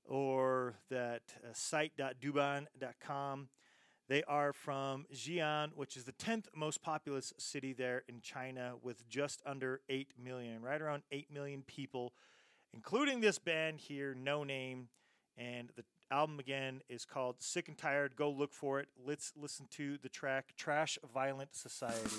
or that uh, site.douban.com. They are from Xi'an, which is the 10th most populous city there in China with just under 8 million, right around 8 million people, including this band here, No Name. And the album again is called Sick and Tired. Go look for it. Let's listen to the track Trash Violent. Society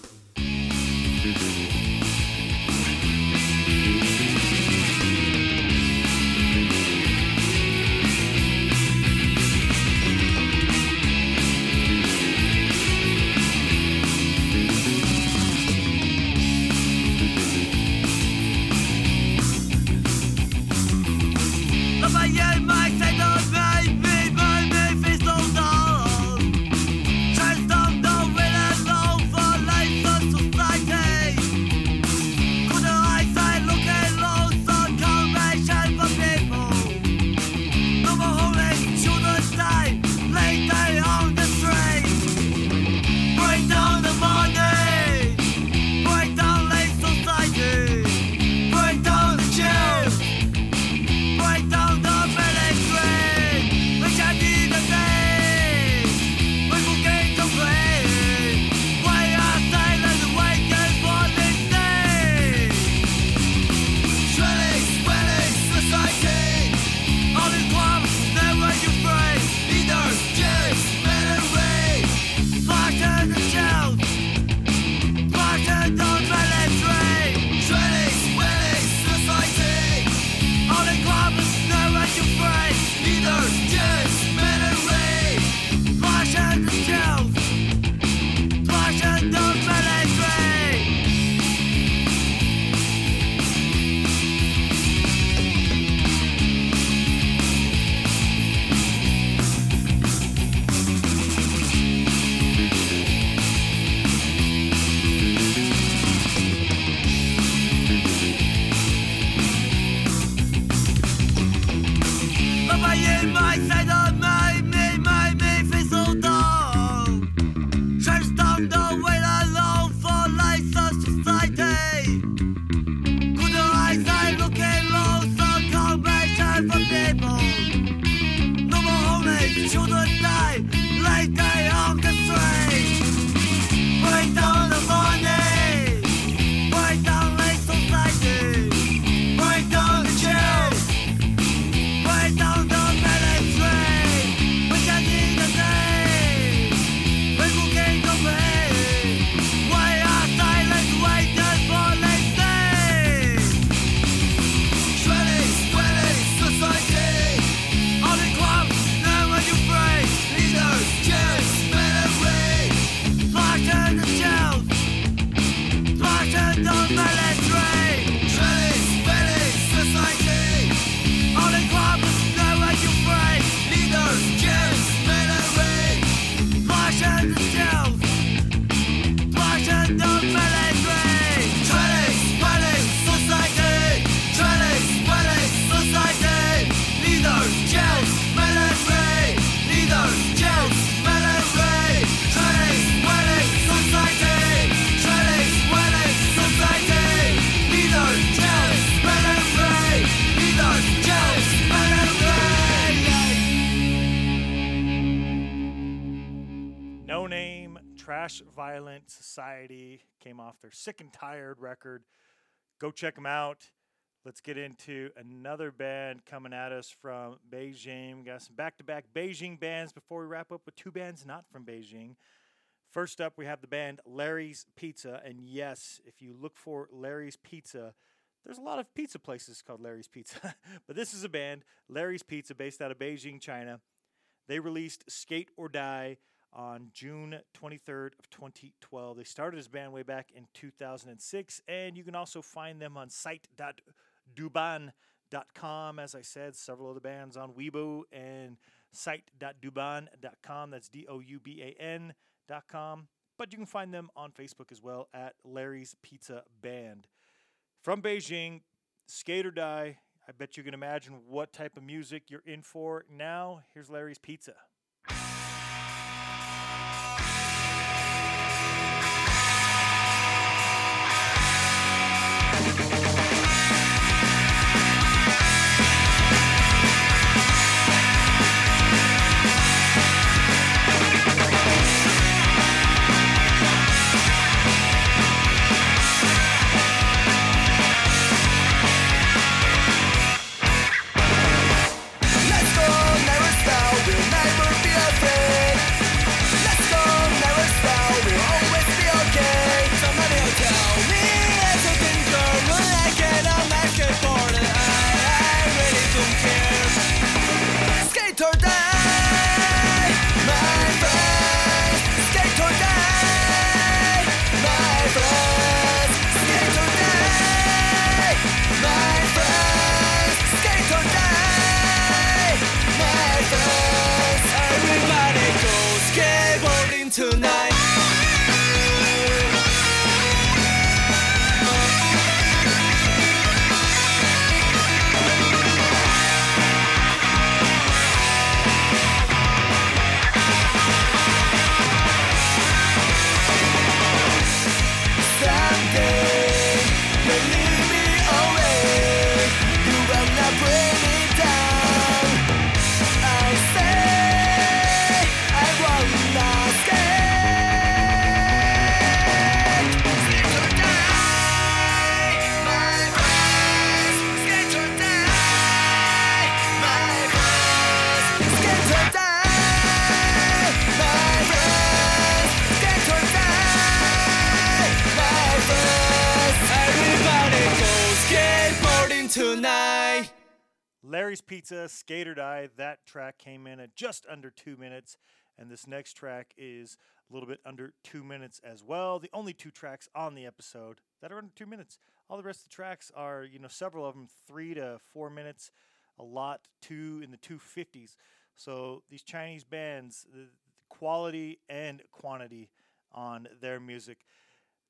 Society came off their Sick and Tired record. Go check them out. Let's get into another band coming at us from Beijing. We got some back to back Beijing bands before we wrap up with two bands not from Beijing. First up, we have the band Larry's Pizza. And yes, if you look for Larry's Pizza, there's a lot of pizza places called Larry's Pizza. [LAUGHS] but this is a band, Larry's Pizza, based out of Beijing, China. They released Skate or Die on June 23rd of 2012. They started as band way back in 2006, and you can also find them on site.douban.com. As I said, several of the bands on Weibo and site.douban.com. That's D-O-U-B-A-N.com. But you can find them on Facebook as well at Larry's Pizza Band. From Beijing, Skate or Die. I bet you can imagine what type of music you're in for. Now, here's Larry's Pizza. Pizza, Skate Die. That track came in at just under two minutes, and this next track is a little bit under two minutes as well. The only two tracks on the episode that are under two minutes. All the rest of the tracks are, you know, several of them three to four minutes, a lot two in the two fifties. So these Chinese bands, the quality and quantity on their music.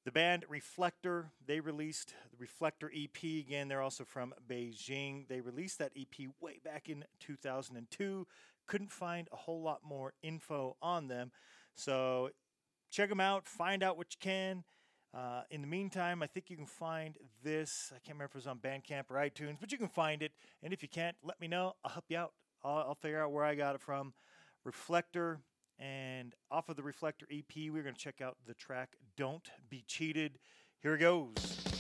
The band Reflector, they released the Reflector EP. Again, they're also from Beijing. They released that EP way back in 2002. Couldn't find a whole lot more info on them. So check them out, find out what you can. Uh, in the meantime, I think you can find this. I can't remember if it was on Bandcamp or iTunes, but you can find it. And if you can't, let me know. I'll help you out. I'll, I'll figure out where I got it from. Reflector. And off of the Reflector EP, we're going to check out the track Don't Be Cheated. Here it goes.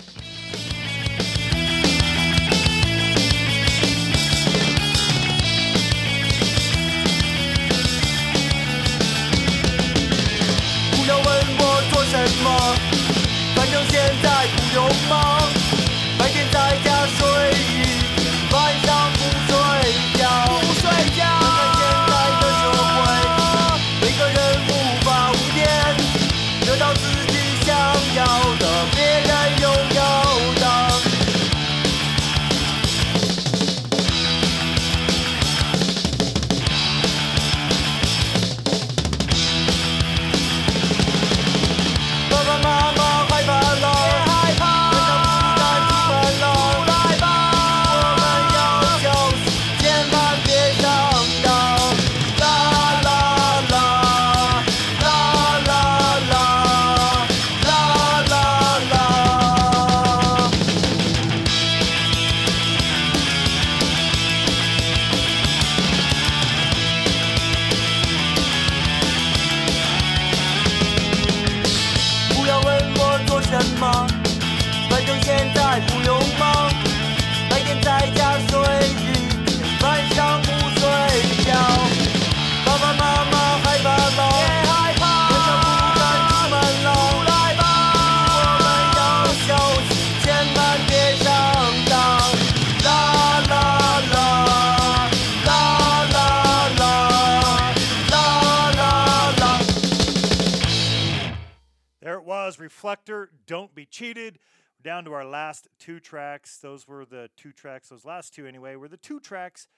Two tracks. Those were the two tracks, those last two anyway, were the two tracks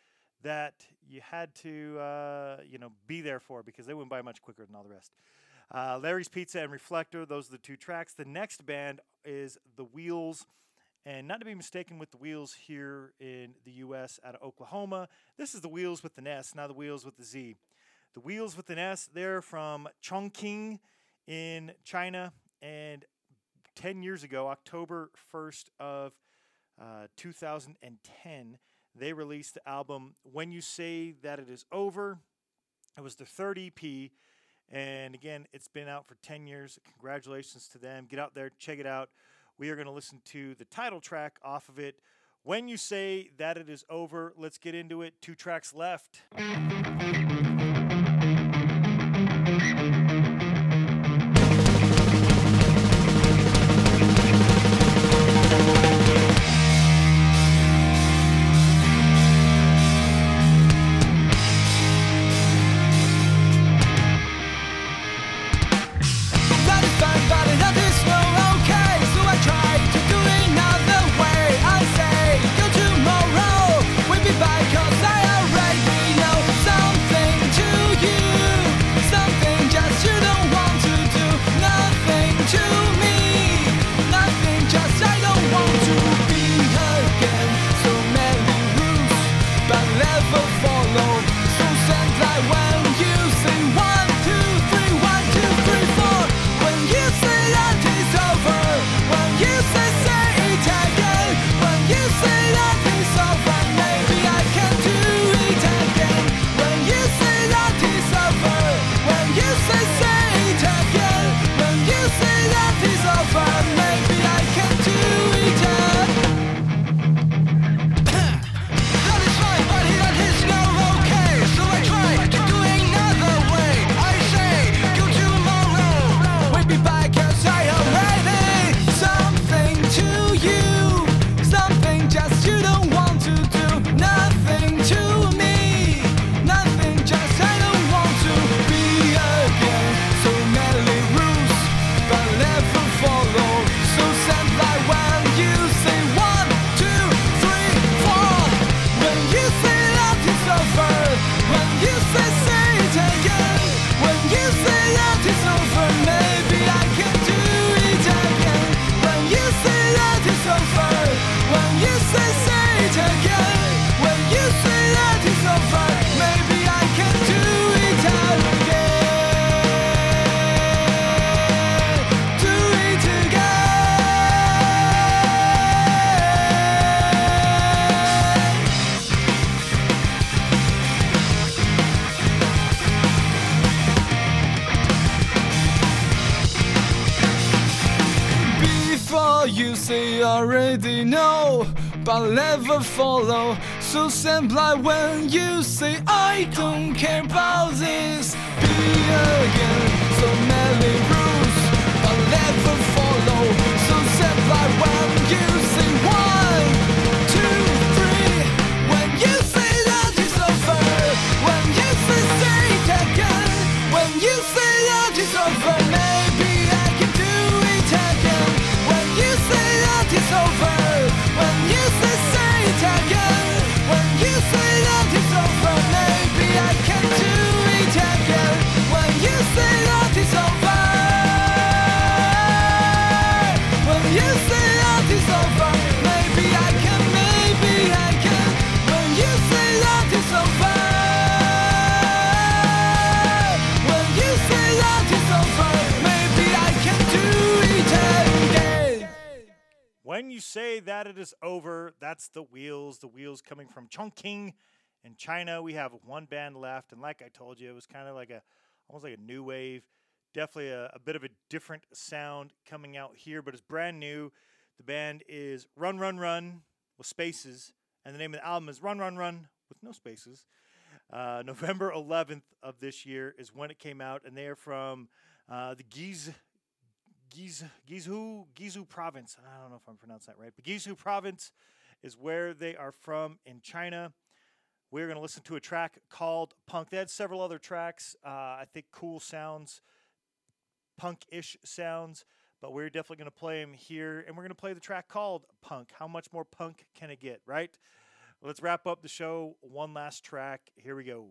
that you had to, uh, you know, be there for because they went by much quicker than all the rest. Uh, Larry's Pizza and Reflector, those are the two tracks. The next band is The Wheels, and not to be mistaken with The Wheels here in the U.S. out of Oklahoma. This is The Wheels with an S, not The Wheels with the Z. The Wheels with an S, they're from Chongqing in China, and 10 years ago, October 1st of uh, 2010, they released the album When You Say That It Is Over. It was their third EP, and again, it's been out for 10 years. Congratulations to them. Get out there, check it out. We are going to listen to the title track off of it. When you say that it is over, let's get into it. Two tracks left. So blind when you say I don't care about When you say that it is over, that's the wheels. The wheels coming from Chongqing in China. We have one band left, and like I told you, it was kind of like a almost like a new wave. Definitely a, a bit of a different sound coming out here, but it's brand new. The band is Run Run Run with spaces, and the name of the album is Run Run Run with no spaces. Uh, November 11th of this year is when it came out, and they are from uh, the Giz, Giz, Gizhu, Gizhu province. I don't know if I'm pronouncing that right, but Gizhu province is where they are from in China. We're going to listen to a track called Punk. They had several other tracks, uh, I think cool sounds, punk ish sounds, but we're definitely going to play them here. And we're going to play the track called Punk. How much more punk can it get, right? Let's wrap up the show. One last track. Here we go.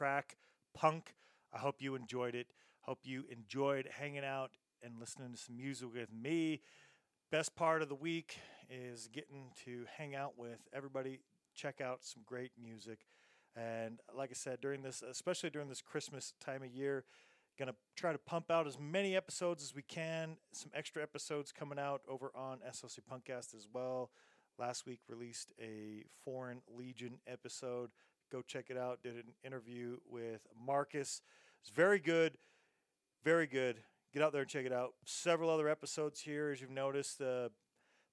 Track Punk. I hope you enjoyed it. Hope you enjoyed hanging out and listening to some music with me. Best part of the week is getting to hang out with everybody, check out some great music. And like I said, during this, especially during this Christmas time of year, gonna try to pump out as many episodes as we can. Some extra episodes coming out over on SLC Punkcast as well. Last week released a Foreign Legion episode. Go check it out. Did an interview with Marcus. It's very good, very good. Get out there and check it out. Several other episodes here, as you've noticed. The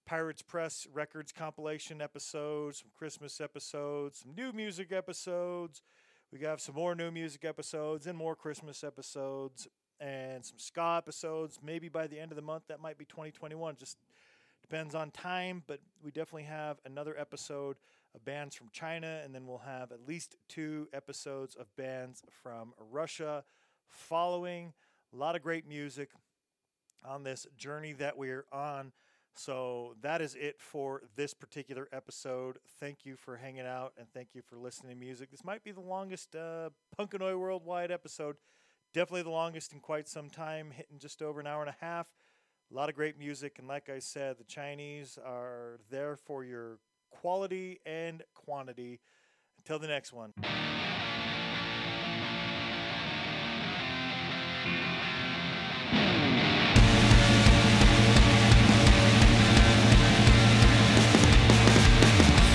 Pirates Press Records compilation episodes, some Christmas episodes, some new music episodes. We got some more new music episodes and more Christmas episodes and some ska episodes. Maybe by the end of the month, that might be 2021. Just depends on time, but we definitely have another episode bands from China, and then we'll have at least two episodes of bands from Russia following. A lot of great music on this journey that we're on. So that is it for this particular episode. Thank you for hanging out and thank you for listening to music. This might be the longest uh, Punkanoid Worldwide episode. Definitely the longest in quite some time, hitting just over an hour and a half. A lot of great music. And like I said, the Chinese are there for your quality and quantity. Until the next one.